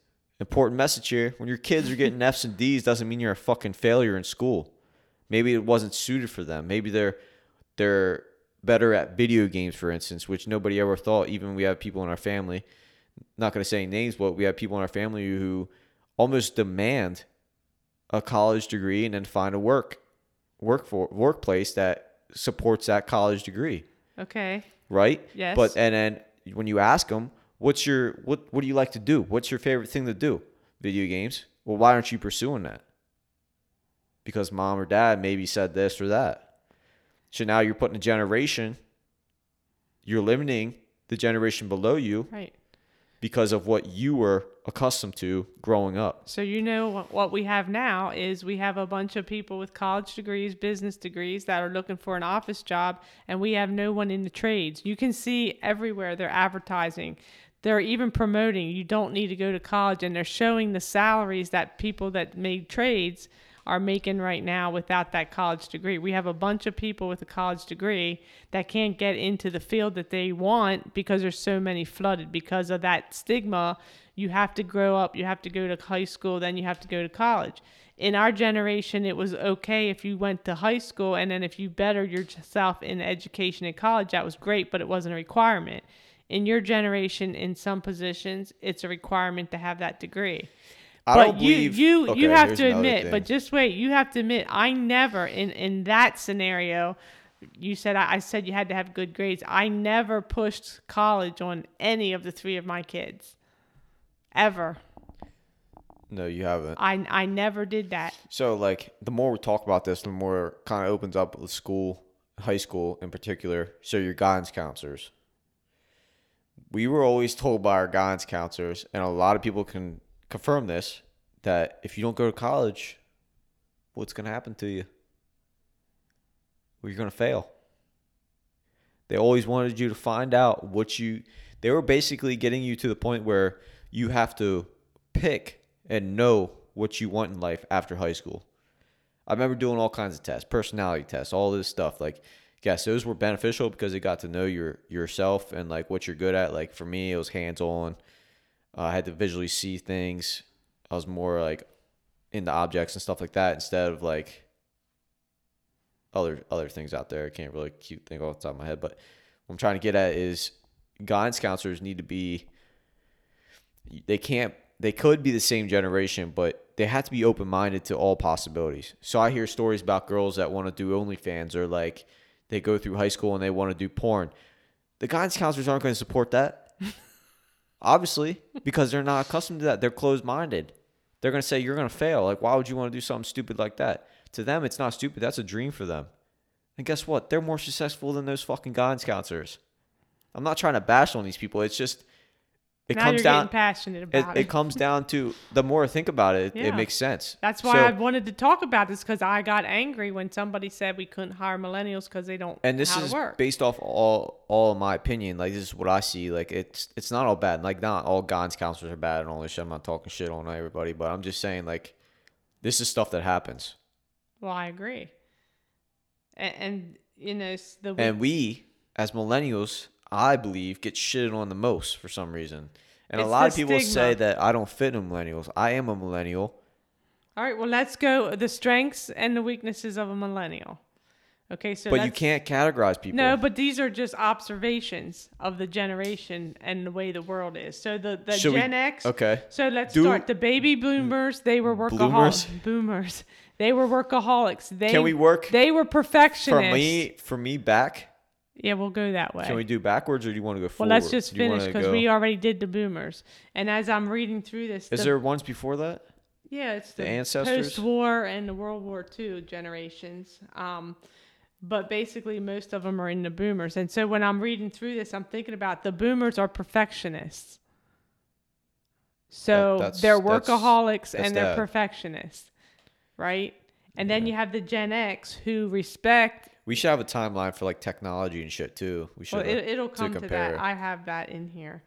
important message here, when your kids are getting F's and D's, doesn't mean you're a fucking failure in school. Maybe it wasn't suited for them. Maybe they're they're better at video games, for instance, which nobody ever thought. Even we have people in our family, not going to say names, but we have people in our family who almost demand a college degree and then find a work work for workplace that supports that college degree, Okay. right? Yes. But and then when you ask them, what's your what what do you like to do? What's your favorite thing to do? Video games. Well, why aren't you pursuing that? Because mom or dad maybe said this or that. So now you're putting a generation, you're limiting the generation below you Right. because of what you were accustomed to growing up. So you know what- what we have now is we have a bunch of people with college degrees, business degrees that are looking for an office job, and we have no one in the trades. You can see everywhere they're advertising. They're even promoting you don't need to go to college, and they're showing the salaries that people that made trades are making right now without that college degree. We have a bunch of people with a college degree that can't get into the field that they want because there's so many flooded because of that stigma. You have to grow up, you have to go to high school, then you have to go to college. In our generation, it was okay if you went to high school and then if you bettered yourself in education in college, that was great, but it wasn't a requirement. In your generation, in some positions, it's a requirement to have that degree I but don't believe you you okay, you have to admit but just wait you have to admit i never in in that scenario you said I, I said you had to have good grades i never pushed college on any of the three of my kids ever no, you haven't. i i never did that So like the more we talk about this, the more it kind of opens up with school, high school in particular. So your guidance counselors. We were always told by our guidance counselors, and a lot of people can confirm this, that if you don't go to college, what's gonna happen to you? Well, you're gonna fail. They always wanted you to find out what you. They were basically getting you to the point where you have to pick and know what you want in life after high school. I remember doing all kinds of tests, personality tests, all this stuff. Like, yes, those were beneficial because it got to know your yourself and like what you're good at. Like for me, it was hands on. Uh, I had to visually see things. I was more like into objects and stuff like that instead of like other other things out there. I can't really keep think off the top of my head, but what I'm trying to get at is guidance counselors need to be. They can't. They could be the same generation, but they have to be open minded to all possibilities. So I hear stories about girls that want to do OnlyFans or like they go through high school and they want to do porn. The guidance counselors aren't going to support that. Obviously, because they're not accustomed to that. They're closed minded. They're going to say you're going to fail. Like, why would you want to do something stupid like that? To them, it's not stupid. That's a dream for them. And guess what? They're more successful than those fucking guidance counselors. I'm not trying to bash on these people. It's just it now comes down. passionate It, about it, it comes down to the more I think about it, it, Yeah. it makes sense. that's why So- i wanted to talk about this because i got angry when somebody said we couldn't hire millennials because they don't and this is based off all all of my opinion. Like this is what I see. Like it's it's not all bad. Like not all guidance counselors are bad and all this shit. I'm not talking shit on everybody, but I'm just saying like this is stuff that happens. well i agree and, and you know the And we, as millennials, I believe, get shitted on the most for some reason. And a lot of people say that I don't fit in millennials. I am a millennial. All right, well, let's go the strengths and the weaknesses of a millennial. Okay, so but you can't categorize people. No, but these are just observations of the generation and the way the world is. So the, the Should we- Gen X. okay. So let's Do- start. The baby boomers, they were workaholics. Bloomers? Boomers. They were workaholics. They Can we work They were perfectionists. For me, for me back. Yeah, we'll go that way. Can we do backwards or do you want to go well, forward? let's just finish because we already did the boomers. And as I'm reading through this, Is the- there ones before that? Yeah, it's The the, ancestors? post-war and the World War II generations. Um, but basically, most of them are in the boomers. And so when I'm reading through this, I'm thinking about the boomers are perfectionists. So That- they're workaholics that's and they're that. perfectionists, right? And then you have the Gen X who respect We should have a timeline for like technology and shit too. We should. Well, it, it'll to come to, compare. that. I have that in here.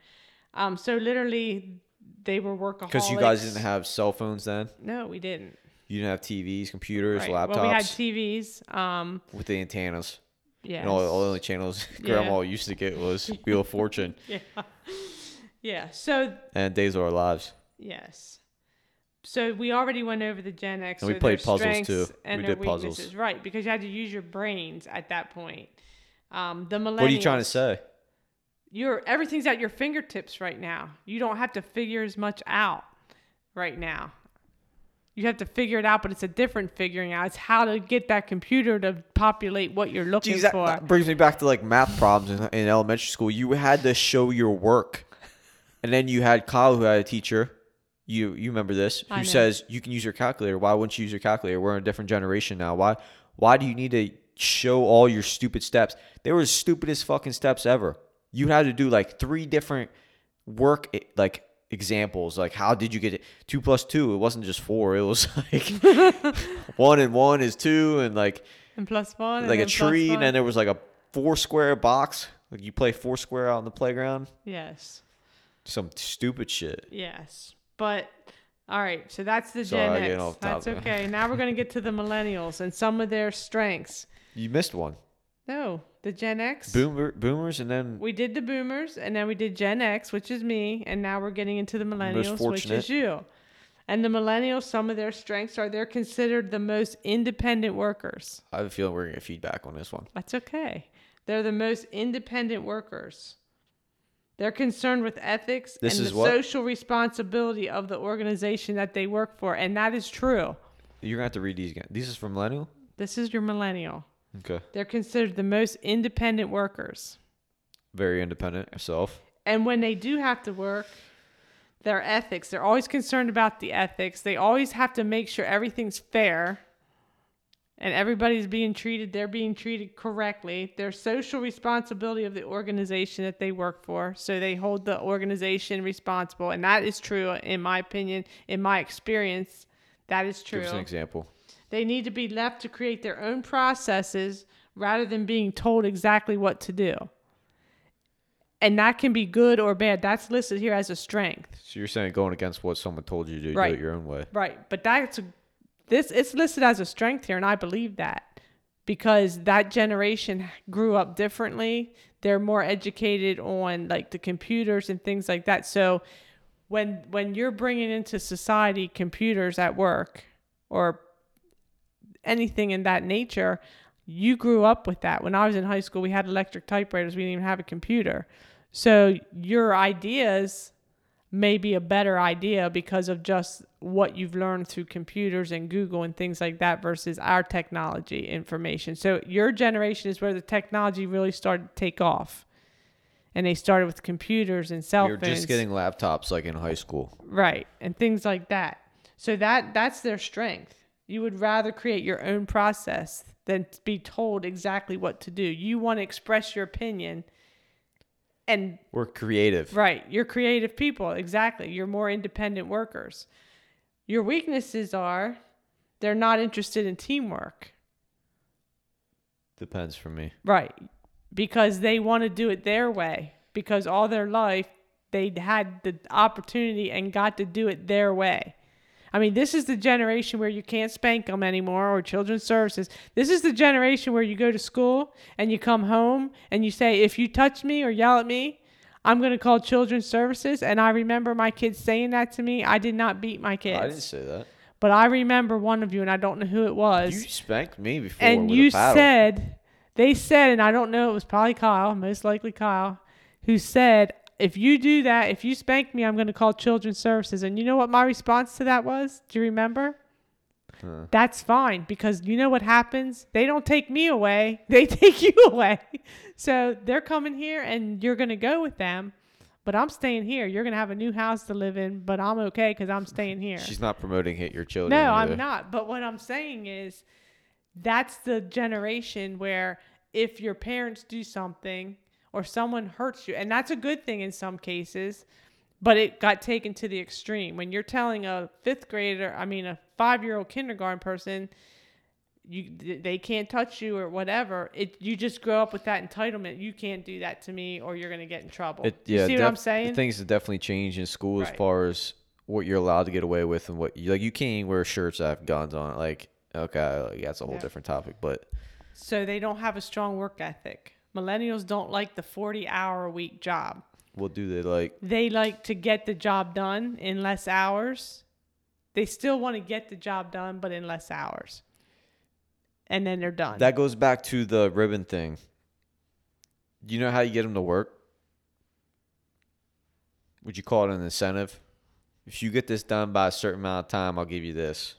Um, so literally, they were workaholics. Because you guys didn't have cell phones then. No, we didn't. You didn't have TVs, computers, Right. laptops Well, we had TVs. Um, with the antennas. yeah. And all, all the only channels Yeah. Grandma used to get was Wheel of Fortune yeah. Yeah. So and Days of Our Lives. yes. So we already went over the Gen X. And we so played puzzles, strengths too. And We did puzzles. Right, because you had to use your brains at that point. Um, the millennials. What are you trying to say? You're everything's at your fingertips right now. You don't have to figure as much out right now. You have to figure it out, but it's a different figuring out. It's how to get that computer to populate what you're looking Jeez, that, for. that brings me back to like math problems in, in elementary school. You had to show your work, and then you had Kyle, who had a teacher. You you remember this? Who says you can use your calculator? Why wouldn't you use your calculator? We're in a different generation now. Why why do you need to show all your stupid steps? They were the stupidest fucking steps ever. You had to do like three different work eh, like examples. Like how did you get it? Two plus two. It wasn't just four. It was like one and one is two, and like and plus one. and like a tree, and then there was like a four square box. Like you play four square out in the playground. yes, Some stupid shit. yes. But all right, so that's the Gen getting X. off That's topic. okay. now we're gonna get to the millennials and some of their strengths. You missed one. No, the Gen X. Boomer, boomers, and then We did the boomers, and then we did Gen X, which is me, and now we're getting into the millennials, which is you. And the millennials, some of their strengths are they're considered the most independent workers. I have a feeling we're gonna get feedback on this one. That's okay. They're the most independent workers. They're concerned with ethics This and the what? social responsibility of the organization that they work for, and that is true. You're gonna have to read these again. These is from millennial. This is your millennial. Okay. They're considered the most independent workers. Very independent yourself. And when they do have to work, their ethics, they're always concerned about the ethics. They always have to make sure everything's fair and everybody's being treated, they're being treated correctly. Their social responsibility of the organization that they work for. So they hold the organization responsible. And that is true, in my opinion, in my experience. That is true. Give us an example. They need to be left to create their own processes rather than being told exactly what to do. And that can be good or bad. That's listed here as a strength. So you're saying going against what someone told you to do, Right. do it your own way. Right. But that's a, this it's listed as a strength here and I believe that because that generation grew up differently. They're more educated on like the computers and things like that. So when when you're bringing into society computers at work or anything in that nature, you grew up with that. When I was in high school, we had electric typewriters. We didn't even have a computer. So your ideas may be a better idea because of just what you've learned through computers and Google and things like that versus our technology information. So your generation is where the technology really started to take off. And they started with computers and cell were phones. You're just getting laptops like in high school. Right, and things like that. So that that's their strength. You would rather create your own process than be told exactly what to do. You want to express your opinion and We're creative. right, you're creative people. Exactly. You're more independent workers. Your weaknesses are they're not interested in teamwork. Depends for me. Right. Because they want to do it their way. Because all their life they had the opportunity and got to do it their way. I mean, this is the generation where you can't spank them anymore or children's services. This is the generation where you go to school and you come home and you say, if you touch me or yell at me, I'm going to call children's services. And I remember my kids saying that to me. I did not beat my kids. I didn't say that. But I remember one of you, and I don't know who it was You spanked me before and you said they said and i don't know it was probably kyle most likely kyle who said if you do that if you spank me i'm going to call children's services and you know what my response to that was do you remember Huh. that's fine because you know what happens they don't take me away they take you away so they're coming here and you're going to go with them but i'm staying here you're going to have a new house to live in but i'm okay because i'm staying here She's not promoting hit your children. no, either. I'm not. But what I'm saying is that's the generation where if your parents do something or someone hurts you, and that's a good thing in some cases, but it got taken to the extreme. When you're telling a fifth grader, I mean, a five year old kindergarten person, you they can't touch you or whatever. It you just grow up with that entitlement. You can't do that to me, or you're gonna get in trouble. It, you yeah, see what I'm saying? Things have definitely changed in school as far as what you're allowed to get away with and what you like. You can't even wear shirts that have guns on it. Like, okay, like, that's a whole Yeah. different topic. But so they don't have a strong work ethic. Millennials don't like the 40 hour a week job. what do they like? They like to get the job done in less hours. They still want to get the job done, but in less hours. And then they're done. That goes back to the ribbon thing. You know how you get them to work? Would you call it an incentive? If you get this done by a certain amount of time, I'll give you this.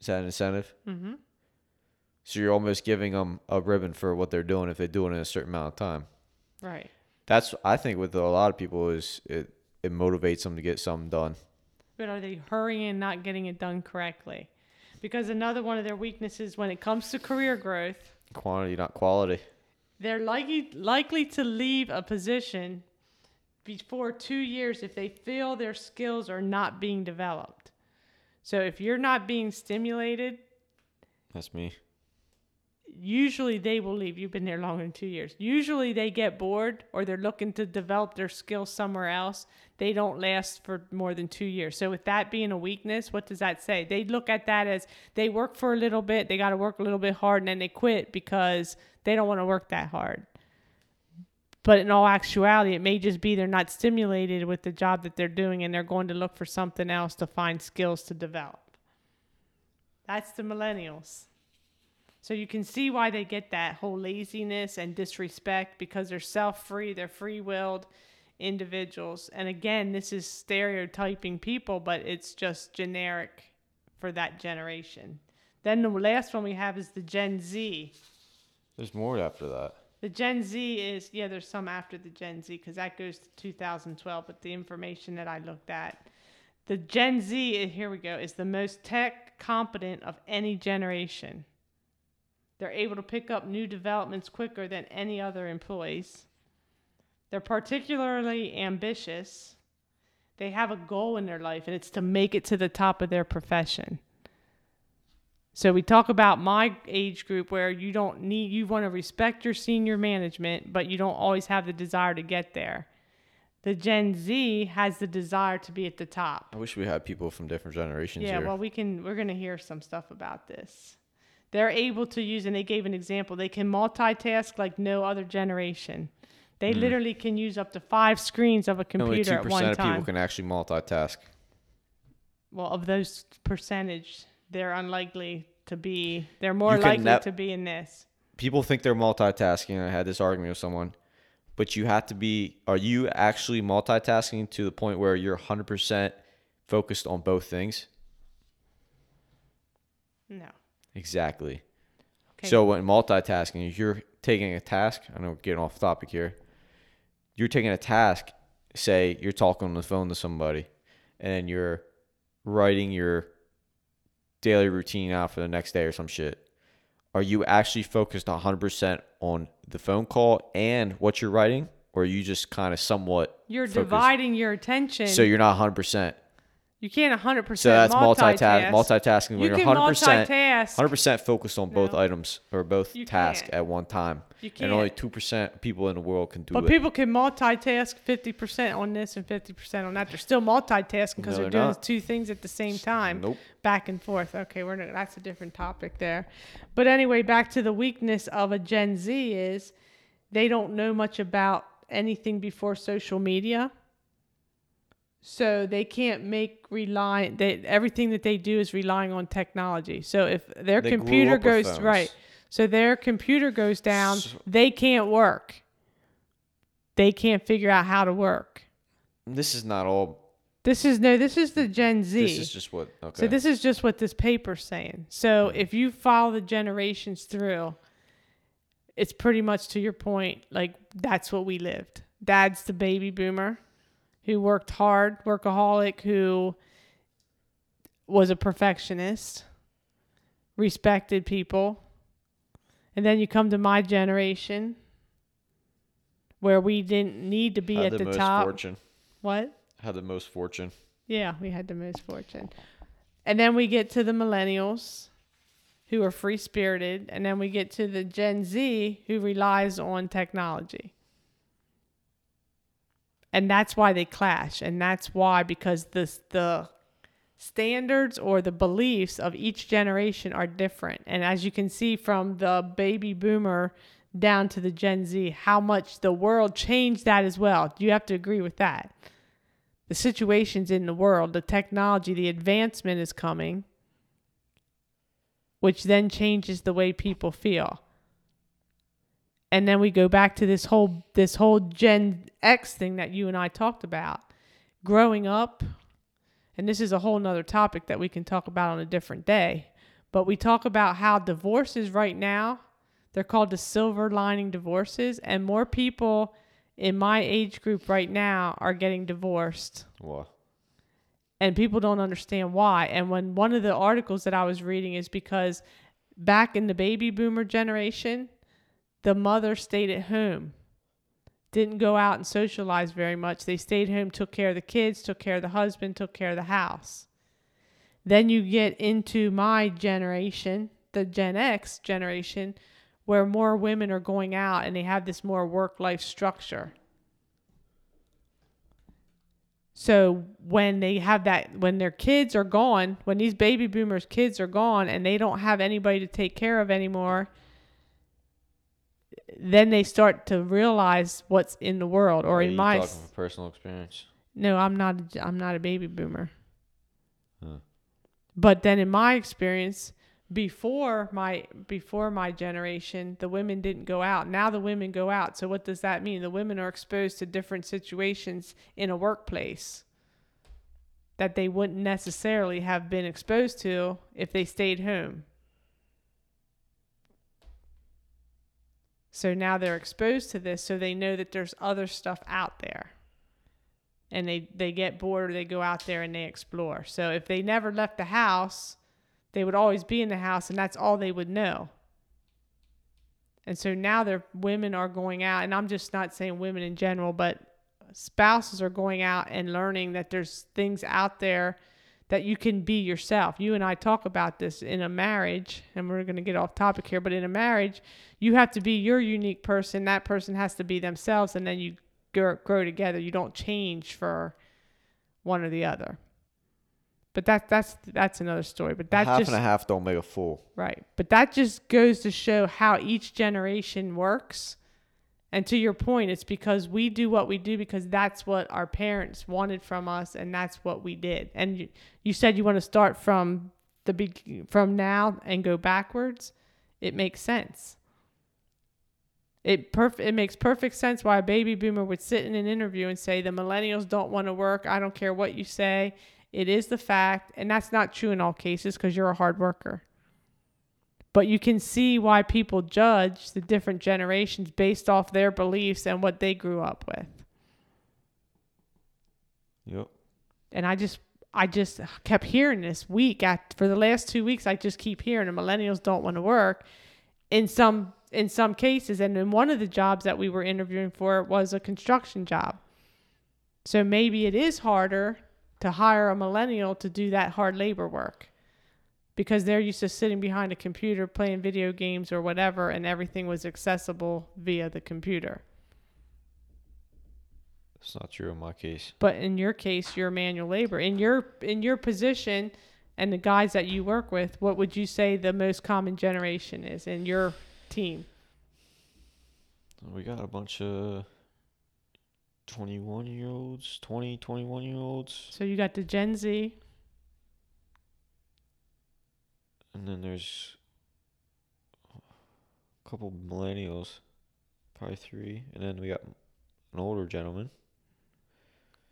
Is that an incentive? mm-hmm. So you're almost giving them a ribbon for what they're doing if they do it in a certain amount of time. Right. That's I think with a lot of people is it it motivates them to get something done. But are they hurrying and not getting it done correctly? Because another one of their weaknesses when it comes to career growth, Quantity, not quality. they're likely likely to leave a position before two years if they feel their skills are not being developed. So if you're not being stimulated, That's me. Usually they will leave. You've been there longer than two years. Usually they get bored or they're looking to develop their skills somewhere else. They don't last for more than two years. So with that being a weakness, what does that say? They look at that as they work for a little bit, they got to work a little bit hard, and then they quit because they don't want to work that hard. But in all actuality, it may just be they're not stimulated with the job that they're doing and they're going to look for something else to find skills to develop. That's the millennials. So you can see why they get that whole laziness and disrespect because they're self free, they're free willed individuals. And again, this is stereotyping people, but it's just generic for that generation. Then the last one we have is the Gen Z. There's more after that. The Gen Z is, yeah, there's some after the Gen Z because that goes to 2012, but the information that I looked at. The Gen Z, here we go, is the most tech competent of any generation. They're able to pick up new developments quicker than any other employees. They're particularly ambitious. They have a goal in their life, and it's to make it to the top of their profession. So we talk about my age group where you don't need you want to respect your senior management, but you don't always have the desire to get there. The Gen Z has the desire to be at the top. I wish we had people from different generations Yeah, here. well we can we're going to hear some stuff about this. They're able to use and they gave an example. They can multitask like no other generation. They mm. literally can use up to 5 screens of a. Only computer at one percent of time. people can actually multitask. well, of those percentage, they're unlikely to be they're more likely to be in this. People think they're multitasking. I had this argument with someone, but you have to be. Are you actually multitasking to the point where you're 100 percent focused on both things? No. Exactly. Okay. So when multitasking, you're taking a task, I know we're getting off topic here. You're taking a task, say you're talking on the phone to somebody, and then you're writing your daily routine out for the next day or some shit. Are you actually focused 100% on the phone call and what you're writing, or are you just kind of somewhat? You're focused? dividing your attention. So you're not 100%. You can't 100% So that's multitask. multitask. Multitasking when You you're can 100%. multitask. 100% focused on both No. items or both You tasks can't. at one time. You can't. And only can't. 2% of people in the world can do But it. But people can multitask 50% on this and 50% on that. They're still multitasking because No, they're they're doing two things at the same time. Nope. Back and forth. Okay, we're not, that's a different topic there. But anyway, back to the weakness of a Gen Z is they don't know much about anything before social media. So they can't make rely they everything that they do is relying on technology. So if their They computer goes right, so their computer goes down, So- they can't work. They can't figure out how to work. This is not all. This is no, this is the Gen Z. This is just what. Okay. So this is just what this paper's saying. So hmm. if you follow the generations through, it's pretty much to your point, like that's what we lived. Dad's the baby boomer who worked hard, workaholic, who was a perfectionist, respected people. And then you come to my generation where we didn't need to be had at the, the, most top. fortune. What? Had the most fortune. Yeah, we had the most fortune. And then we get to the millennials who are free spirited. And then we get to the Gen Z who relies on technology. And that's why they clash. And that's why, because this, the standards or the beliefs of each generation are different. And as you can see from the baby boomer down to the Gen Z, how much the world changed that as well. You have to agree with that. The situations in the world, the technology, the advancement is coming, which then changes the way people feel. And then we go back to this whole this whole Gen X thing that you and I talked about. Growing up, and this is a whole nother topic that we can talk about on a different day. But we talk about how divorces right now, they're called the silver lining divorces, and more people in my age group right now are getting divorced. And people don't understand why. And when one of the articles that I was reading is because back in the baby boomer generation, the mother stayed at home didn't go out and socialize very much. They stayed home, took care of the kids, took care of the husband, took care of the house. Then you get into my generation, the Gen X generation, where more women are going out and they have this more work life structure. So when they have that, when their kids are gone, when these baby boomers' kids are gone and they don't have anybody to take care of anymore, then they start to realize what's in the world. Or Are in you my, talking from personal experience? no, I'm not. A, I'm not a baby boomer. Huh. But then, in my experience, before my before my generation, the women didn't go out. Now the women go out. So what does that mean? The women are exposed to different situations in a workplace that they wouldn't necessarily have been exposed to if they stayed home. So now they're exposed to this, so they know that there's other stuff out there. And they, they get bored or they go out there and they explore. So if they never left the house, they would always be in the house and that's all they would know. And so now their women are going out, and I'm just not saying women in general, but spouses are going out and learning that there's things out there that you can be yourself. You and I talk about this in a marriage, and we're going to get off topic here, but in a marriage, you have to be your unique person. That person has to be themselves, and then you grow, grow together. You don't change for one or the other. But that that's that's another story. But that half just and a half don't make a full. Right. But that just goes to show how each generation works. And to your point, it's because we do what we do because that's what our parents wanted from us and that's what we did. And you, you said you want to start from the be- from now and go backwards. It makes sense. It perf- it makes perfect sense why a baby boomer would sit in an interview and say the millennials don't want to work. I don't care what you say. It is the fact, and that's not true in all cases because you're a hard worker. But you can see why people judge the different generations based off their beliefs and what they grew up with. Yep. And I just I just kept hearing this week at for the last 2 weeks I just keep hearing the millennials don't want to work in some in some cases and in one of the jobs that we were interviewing for was a construction job. So maybe it is harder to hire a millennial to do that hard labor work because they're used to sitting behind a computer playing video games or whatever and everything was accessible via the computer. That's not true in my case. But in your case, you're manual labor. In your in your position and the guys that you work with, what would you say the most common generation is in your team? We got a bunch of 21 year olds, 20, 21 year olds. So you got the Gen Z, And then there's a couple millennials, probably three. And then we got an older gentleman.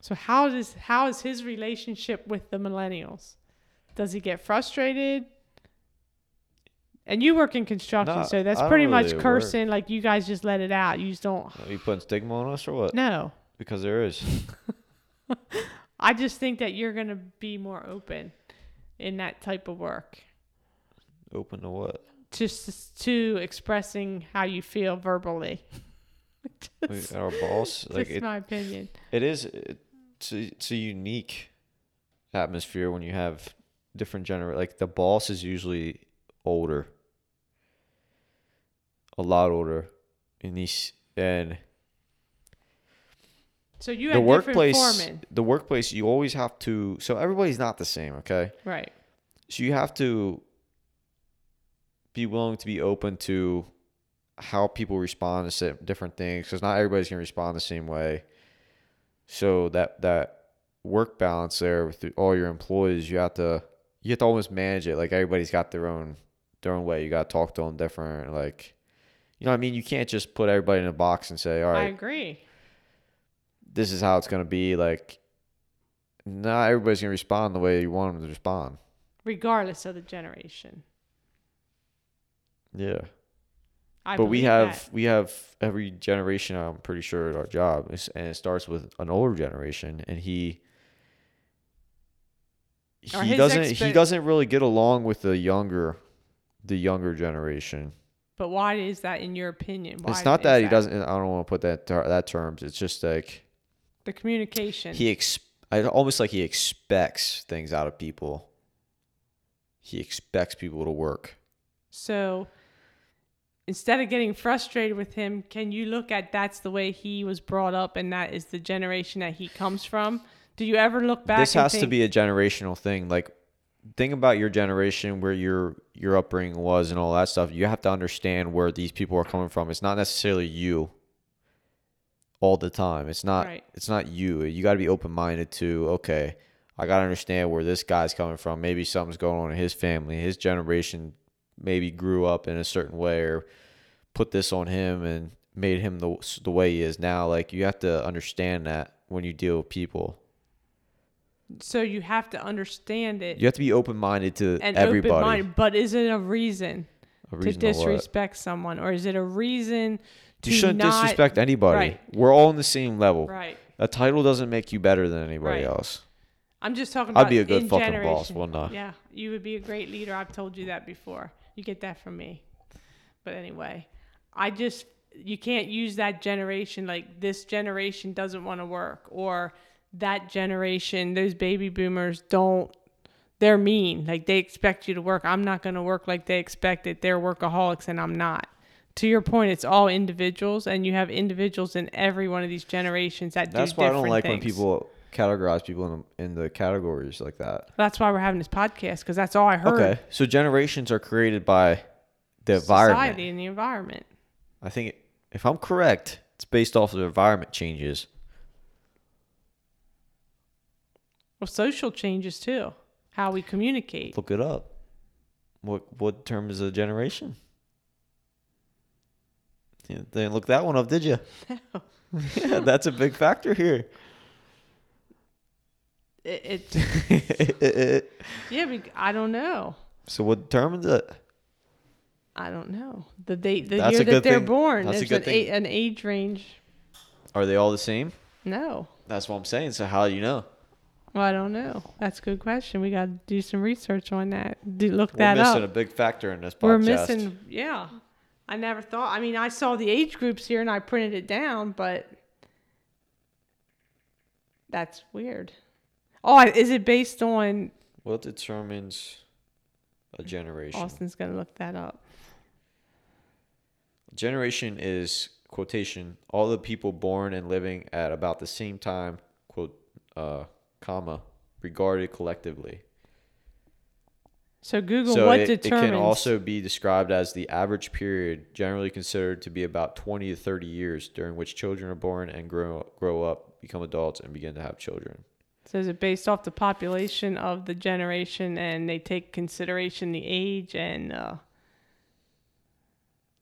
So how does how is his relationship with the millennials? Does he get frustrated? And you work in construction, so that's pretty much really work. cursing. Like you guys just let it out. You just don't. Are you putting stigma on us or what? No, Because there is. I just think that you're gonna be more open in that type of work, Open to what? just to expressing how you feel verbally. We, our boss, like That's it, my opinion. it is. It's a, it's a unique atmosphere when you have different gener like the boss is usually older, a lot older, in these and So you the workplace the workplace you always have to so everybody's not the same okay right? so you have to be willing to be open to how people respond to different things because not everybody's going to respond the same way. So that that work balance there with all your employees you have to you have to almost manage it. Like everybody's got their own their own way. You got to talk to them different like you know what i mean? You can't just put everybody in a box and say "All right, I agree. this is how it's going to be. Like not everybody's going to respond the way you want them to respond. Regardless of the generation, yeah. I but we have that. we have every generation i'm pretty sure at our job. And it starts with an older generation and he he doesn't he doesn't really get along with the younger the younger generation. But why is that in your opinion? Why it's not that he doesn't i don't want to put that ter- that terms. It's just like The communication. he ex- I, almost like he expects things out of people. He expects people to work. So instead of getting frustrated with him, can you look at that's the way he was brought up and that is the generation that he comes from? Do you ever look back? this has to be a generational thing like think about your generation where your your upbringing was and all that stuff you have to understand where these people are coming from it's not necessarily you all the time it's not Right. it's not you you got to be open-minded to okay i got to understand where this guy's coming from maybe something's going on in his family his generation maybe grew up in a certain way or put this on him and made him the, the way he is now like you have to understand that when you deal with people So you have to understand it You have to be open minded to and everybody. open-minded. But is it a reason, A to reason to disrespect someone, or is it a reason to You shouldn't not? disrespect anybody. Right. We're all on the same level. Right. A title doesn't make you better than anybody Right. else. I'm just talking about. I'd be a good in fucking boss, wouldn't I? Yeah, you would be a great leader. I've told you that before. You get that from me. But anyway, I just you can't use that generation like this generation doesn't want to work or that generation those baby boomers don't they're mean like they expect you to work i'm not going to work like they expect it they're workaholics and i'm not to your point it's all individuals and you have individuals in every one of these generations that That's do why I don't like when things. people categorize people in the, in the categories like that. That's why we're having this podcast because that's all I heard. Okay. So generations are created by the environment. Society and the environment. I think if I'm correct, it's based off of the environment changes. Well, social changes too. How we communicate. Look it up. What what term is a generation? You didn't look that one up, did you? No. yeah, that's a big factor here. It, it yeah. I don't know. so what determines it? I don't know the date, the That's year that they're thing. born. That's a good an, thing. a, an age range. Are they all the same? No. That's what I'm saying. So how do you know? Well, I don't know. That's a good question. We got to do some research on that. Do look We're that missing a big factor in this podcast. We're missing. Yeah. I never thought. I mean, I saw the age groups here and I printed it down, but that's weird. Oh, is it based on? What determines a generation? Austin's gonna look that up. Generation is quotation all the people born and living at about the same time quote uh comma regarded collectively. So Google so what it, it determines. can also be described as the average period generally considered to be about 20 to 30 years during which children are born and grow grow up, become adults and begin to have children. So is it based off the population of the generation, and they take consideration the age and uh,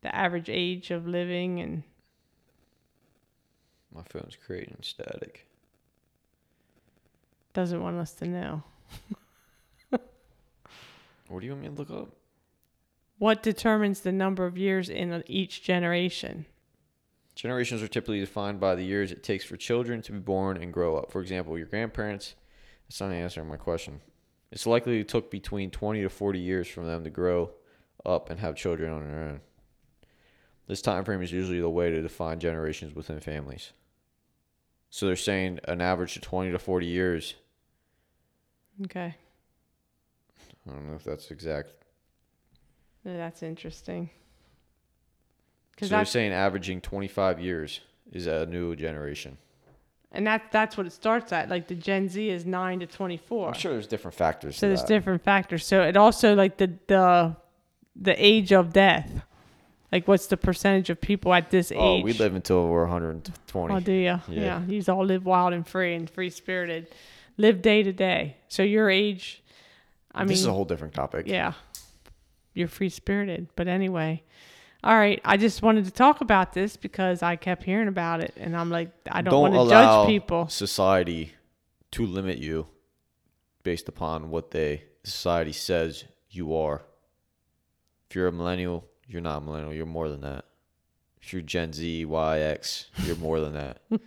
the average age of living, and My phone's creating static. doesn't want us to know What do you want me to look up? what determines the number of years in each generation. Generations are typically defined by the years it takes for children to be born and grow up. For example, your grandparents, that's not answering my question. It's likely it took between 20 to 40 years for them to grow up and have children on their own. This time frame is usually the way to define generations within families. So they're saying an average of 20 to 40 years. Okay. I don't know if that's exact. That's interesting. So Because they're saying averaging 25 years is a new generation. and that that's what it starts at. Like the Gen Z is nine to twenty four. I'm sure there's different factors. So there's that. different factors. So it also like the the the age of death. Like what's the percentage of people at this Oh, age? Oh, we live until we're 120. Oh, do you? Yeah. Yeah. You all live wild and free and free spirited. Live day to day. So your age, I mean this is a whole different topic. yeah, you're free spirited. But anyway, all right. I just wanted to talk about this because I kept hearing about it, and I'm like, I don't, want to judge people. society to limit you based upon what they society says you are. If you're a millennial, you're not a millennial. You're more than that. If you're Gen Z, Y, X, you're more than that.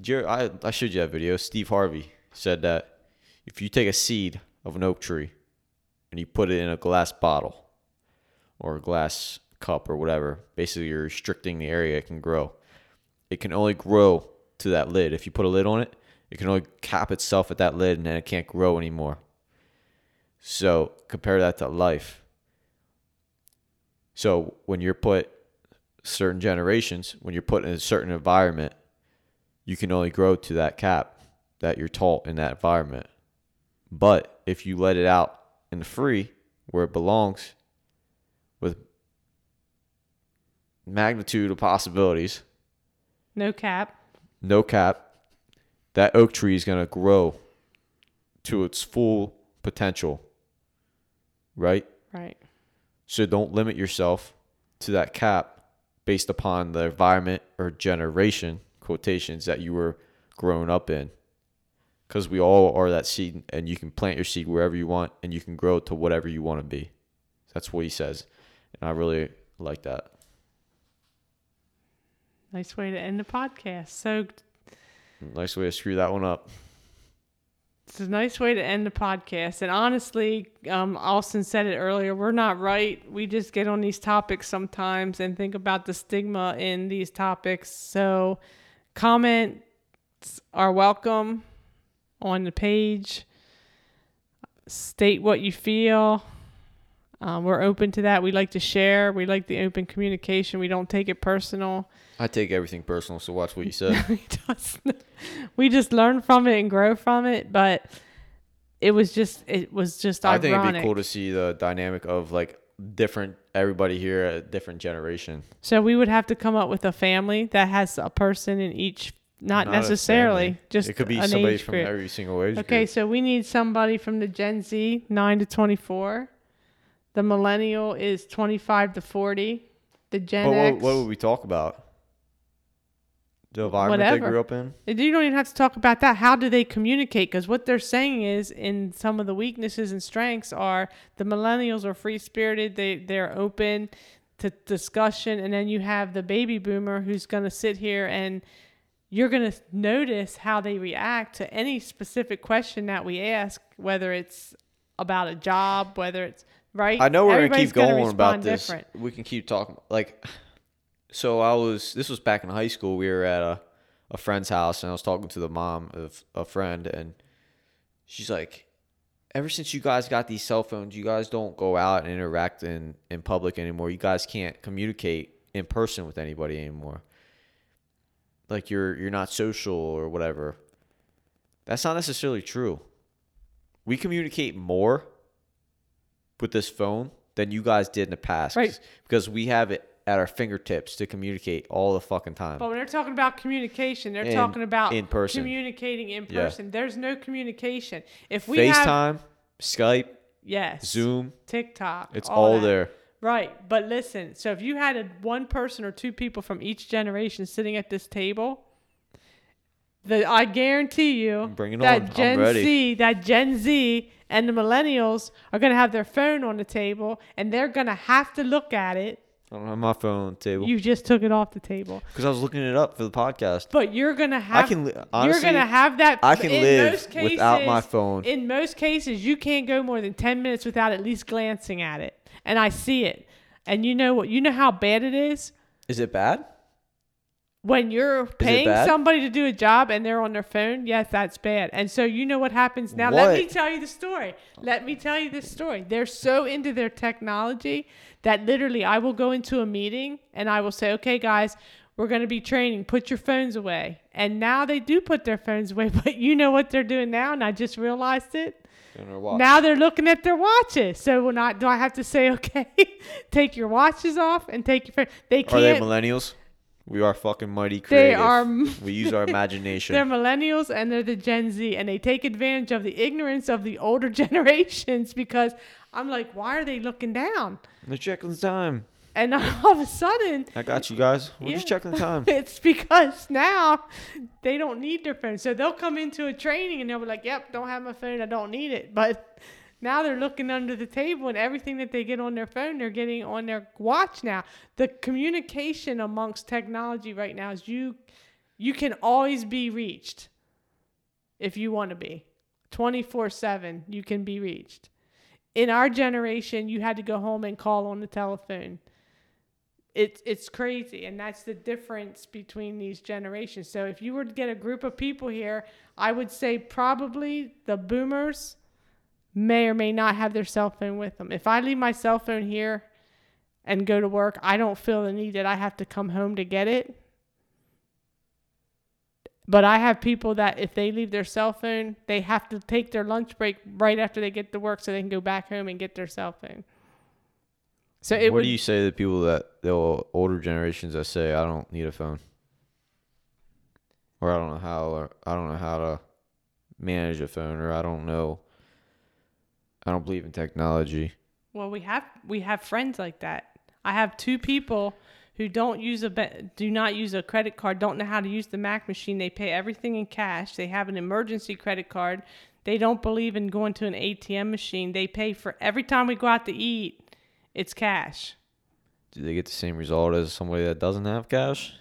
Jer- I, I showed you that video. Steve Harvey said that if you take a seed of an oak tree and you put it in a glass bottle or a glass cup or whatever, basically you're restricting the area it can grow. It can only grow to that lid. If you put a lid on it, it can only cap itself at that lid and then it can't grow anymore. So compare that to life. So when you're put certain generations, when you're put in a certain environment, you can only grow to that cap that you're taught in that environment. But if you let it out in the free where it belongs with magnitude of possibilities, No cap. no cap, that oak tree is going to grow to its full potential. Right? Right. So don't limit yourself to that cap based upon the environment or generation quotations that you were growing up in. Because we all are that seed, and you can plant your seed wherever you want, and you can grow to whatever you want to be. That's what he says, and I really like that. Nice way to end the podcast. So Nice way to screw that one up. It's a nice way to end the podcast. And honestly, um, Austin said it earlier. We're not right. We just get on these topics sometimes and think about the stigma in these topics. So, comments are welcome on the page. State what you feel. Um, we're open to that. We like to share. We like the open communication. We don't take it personal. I take everything personal, so watch what you say. we just learn from it and grow from it but it was just it was just I ironic. think it'd be cool to see the dynamic of like different everybody here a different generation. so we would have to come up with a family that has a person in each not, Not necessarily just it could be somebody from group. every single age okay group. so we need somebody from the gen z 9 to 24 the millennial is 25 to 40 the gen what, x what would we talk about? The environment they grew up in. You don't even have to talk about that. How do they communicate? Because what they're saying is, in some of the weaknesses and strengths, are the millennials are free spirited. They they're open to discussion, and then you have the baby boomer who's going to sit here and you're going to notice how they react to any specific question that we ask, whether it's about a job, whether it's right. I know we're Everybody's gonna keep gonna about this. different. We can keep talking. Like, so I was. This was back in high school. We were at a a friend's house, and I was talking to the mom of a friend, and she's like, "Ever since you guys got these cell phones, you guys don't go out and interact in in public anymore. You guys can't communicate in person with anybody anymore. Like you're you're not social or whatever." That's not necessarily true. We communicate more with this phone than you guys did in the past. Right. Because we have it at our fingertips to communicate all the fucking time. But when they're talking about communication, they're In- talking about in person. communicating in Yeah. person. There's no communication. If we have FaceTime, Skype, yes, Zoom, TikTok, it's all, that. there. Right, but listen. So if you had a, one person or two people from each generation sitting at this table, the I guarantee you Bring it that on. Gen. Z, that Gen Z, and the millennials are going to have their phone on the table, and they're going to have to look at it. I don't have my phone on the table You just took it off the table, because I was looking it up for the podcast. but you're going to have. I can li- you're going to have that. I can in live most cases, without my phone. In most cases, you can't go more than 10 minutes without at least glancing at it. And I see it. And you know what? You know how bad it is? Is it bad? When you're paying bad? somebody to do a job and they're on their phone, yes, that's bad. And so you know what happens now. Let me tell you the story. Let me tell you this story. They're so into their technology that literally I will go into a meeting and I will say, "Okay, guys, we're going to be training. Put your phones away." And now they do put their phones away, but you know what they're doing now? And I just realized it. Now they're looking at their watches. So when I do I have to say, okay, take your watches off and take your phone. They Are they millennials? We are fucking mighty They creative. are. we use our imagination. They're millennials and they're the Gen Z, and they take advantage of the ignorance of the older generations because I'm like, why are they looking down? They're checking the time. And all of a sudden, I got you guys. We're just checking the time. it's because now they don't need their phone. So they'll come into a training and they'll be like, yep, don't have my phone. I don't need it. But now they're looking under the table and everything that they get on their phone, they're getting on their watch now. The communication amongst technology right now is you you can always be reached if you want to be. 24/7 you can be reached. In our generation, you had to go home and call on the telephone it's it's crazy and that's the difference between these generations so if you were to get a group of people here i would say probably the boomers may or may not have their cell phone with them. If i leave my cell phone here and go to work i don't feel the need that i have to come home to get it. But i have people that if they leave their cell phone they have to take their lunch break right after they get to work so they can go back home and get their cell phone. So it what would do you say to people that the older generations that say I don't need a phone, or I don't know how, or I don't know how to manage a phone, or I don't know, I don't believe in technology. Well, we have we have friends like that. I have two people who don't use a be- do not use a credit card, don't know how to use the Mac machine. They pay everything in cash. They have an emergency credit card. They don't believe in going to an ATM machine. They pay for every time we go out to eat. It's cash. Do they get the same result as somebody that doesn't have cash?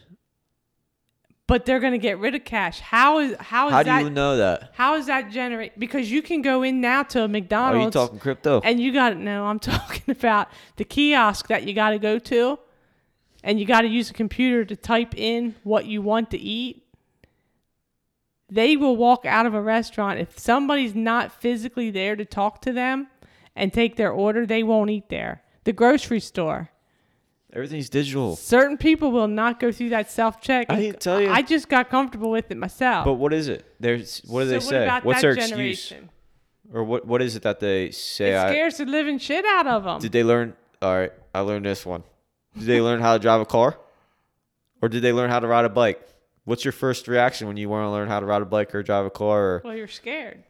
But they're going to get rid of cash. How is that how is How do that you know that? how is that generate because you can go in now to a McDonald's. Are you talking crypto? And you got to know, I'm talking about the kiosk that you got to go to, and you got to use a computer to type in what you want to eat. They will walk out of a restaurant. If somebody's not physically there to talk to them and take their order, they won't eat there. The grocery store. Everything's digital. Certain people will not go through that self check. I didn't tell you. I just got comfortable with it myself. But what is it? There's what do they So say? What's their excuse? generation? Or what what is it that they say? It I, scares the living shit out of them. did they learn? All right, I learned this one. Did they learn how to drive a car, or did they learn how to ride a bike? What's your first reaction when you want to learn how to ride a bike or drive a car? Or well, you're scared.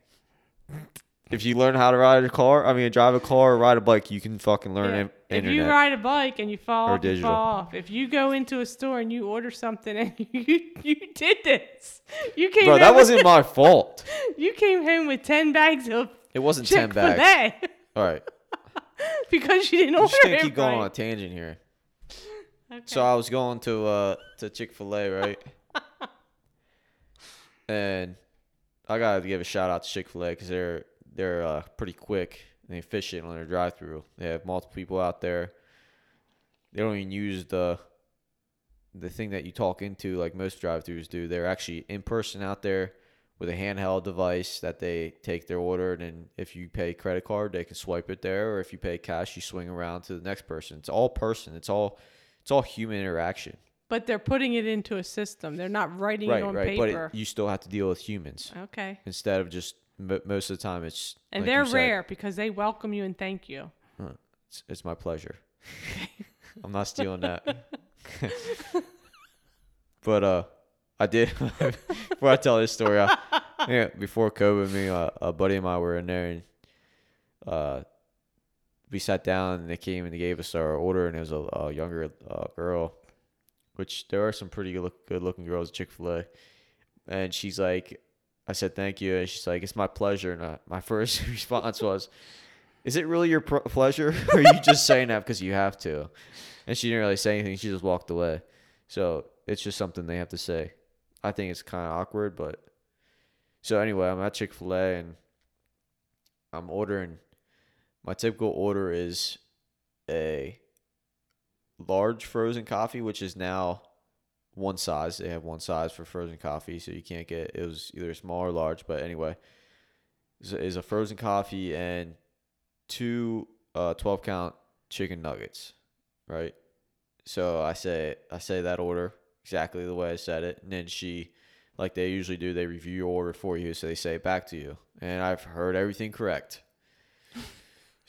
If you learn how to ride a car, I mean, drive a car or ride a bike, you can fucking learn Yeah. in- If you ride a bike and you fall Or off, you digital. fall off. If you go into a store and you order something and you you did this, you came Bro, that with- wasn't my fault. you came home with ten bags of It wasn't ten bags. All right, because you didn't I'm order just gonna keep going on a tangent here. Okay. So I was going to uh to Chick Fil A, right? and I gotta give a shout out to Chick Fil A because they're they're uh, pretty quick and efficient on their drive through. They have multiple people out there. They don't even use the the thing that you talk into like most drive throughs do. They're actually in person out there with a handheld device that they take their order and then if you pay credit card they can swipe it there or if you pay cash you swing around to the next person. It's all person. It's all it's all human interaction. but they're putting it into a system. They're not writing right, it on right. But it, you still have to deal with humans okay. instead of just mo most of the time it's And like they're said, rare because they welcome you and thank you. It's, it's my pleasure. I'm not stealing that. but uh, I did before I tell this story. I, yeah, before COVID, me uh, a buddy of mine were in there and uh, we sat down and they came and they gave us our order and it was a, a younger uh, girl, which there are some pretty good, look, good looking girls at Chick Fil A, and she's like, I said thank you, and she's like, it's my pleasure, and uh, my first response was. Is it really your pr- pleasure, or are you just saying that because you have to? And she didn't really say anything. She just walked away. So it's just something they have to say. I think it's kind of awkward, but so anyway, I'm at Chick Fil A and I'm ordering. My typical order is a large frozen coffee, which is now one size. They have one size for frozen coffee, so you can't get it was either small or large. But anyway, is a, frozen coffee and two uh, 12 count chicken nuggets, right? So I say I say that order exactly the way I said it, and then she, like they usually do, they review your order for you, so they say it back to you, and I've heard everything correct.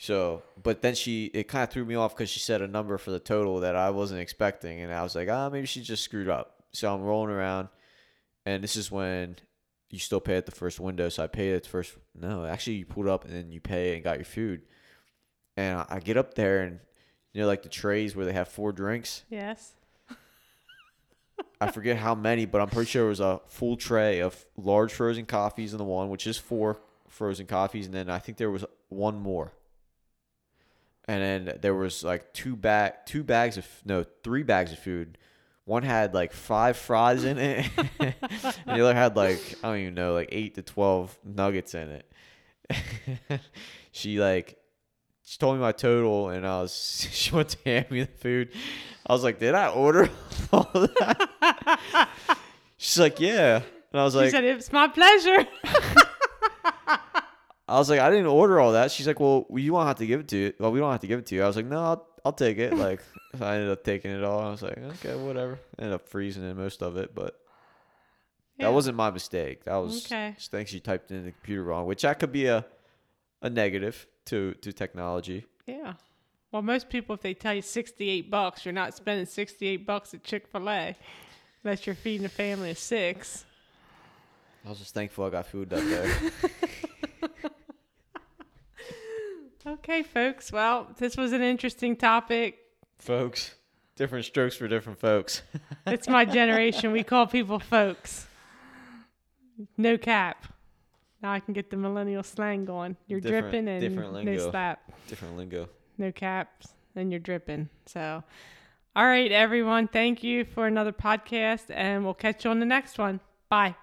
So, but then she, it kind of threw me off because she said a number for the total that I wasn't expecting, and I was like, ah, maybe she just screwed up. So I'm rolling around, and this is when you still pay at the first window. So I paid at the first. No, actually, you pulled up and then you pay and got your food. And I, I get up there, and you know, like the trays where they have four drinks. Yes. I forget how many, but I'm pretty sure it was a full tray of large frozen coffees in the one, which is four frozen coffees, and then I think there was one more. And then there was like two bag, two bags of no, three bags of food. One had like five fries in it, and the other had like I don't even know, like eight to twelve nuggets in it. she like she told me my total, and I was she went to hand me the food. I was like, "Did I order all that?" She's like, "Yeah," and I was She like, said it's my pleasure. I was like, I didn't order all that. She's like, well, you won't have to give it to you. Well, we don't have to give it to you. I was like, no, I'll, I'll take it. Like, I ended up taking it all. I was like, okay, whatever. ended up freezing in most of it, but Yeah. that wasn't my mistake. That was Okay. just think she typed in the computer wrong, which that could be a a negative to to technology. Yeah. Well, most people, if they tell you 68 bucks, you're not spending 68 bucks at Chick fil A unless you're feeding a family of six. I was just thankful I got food up there. Okay, folks. Well, this was an interesting topic. folks, different strokes for different folks. It's my generation. We call people folks. No cap. Now I can get the millennial slang going. You're Different- dripping and different no lingo. slap. different lingo. no caps, and you're dripping. So, all right, everyone. Thank you for another podcast, and we'll catch you on the next one. Bye.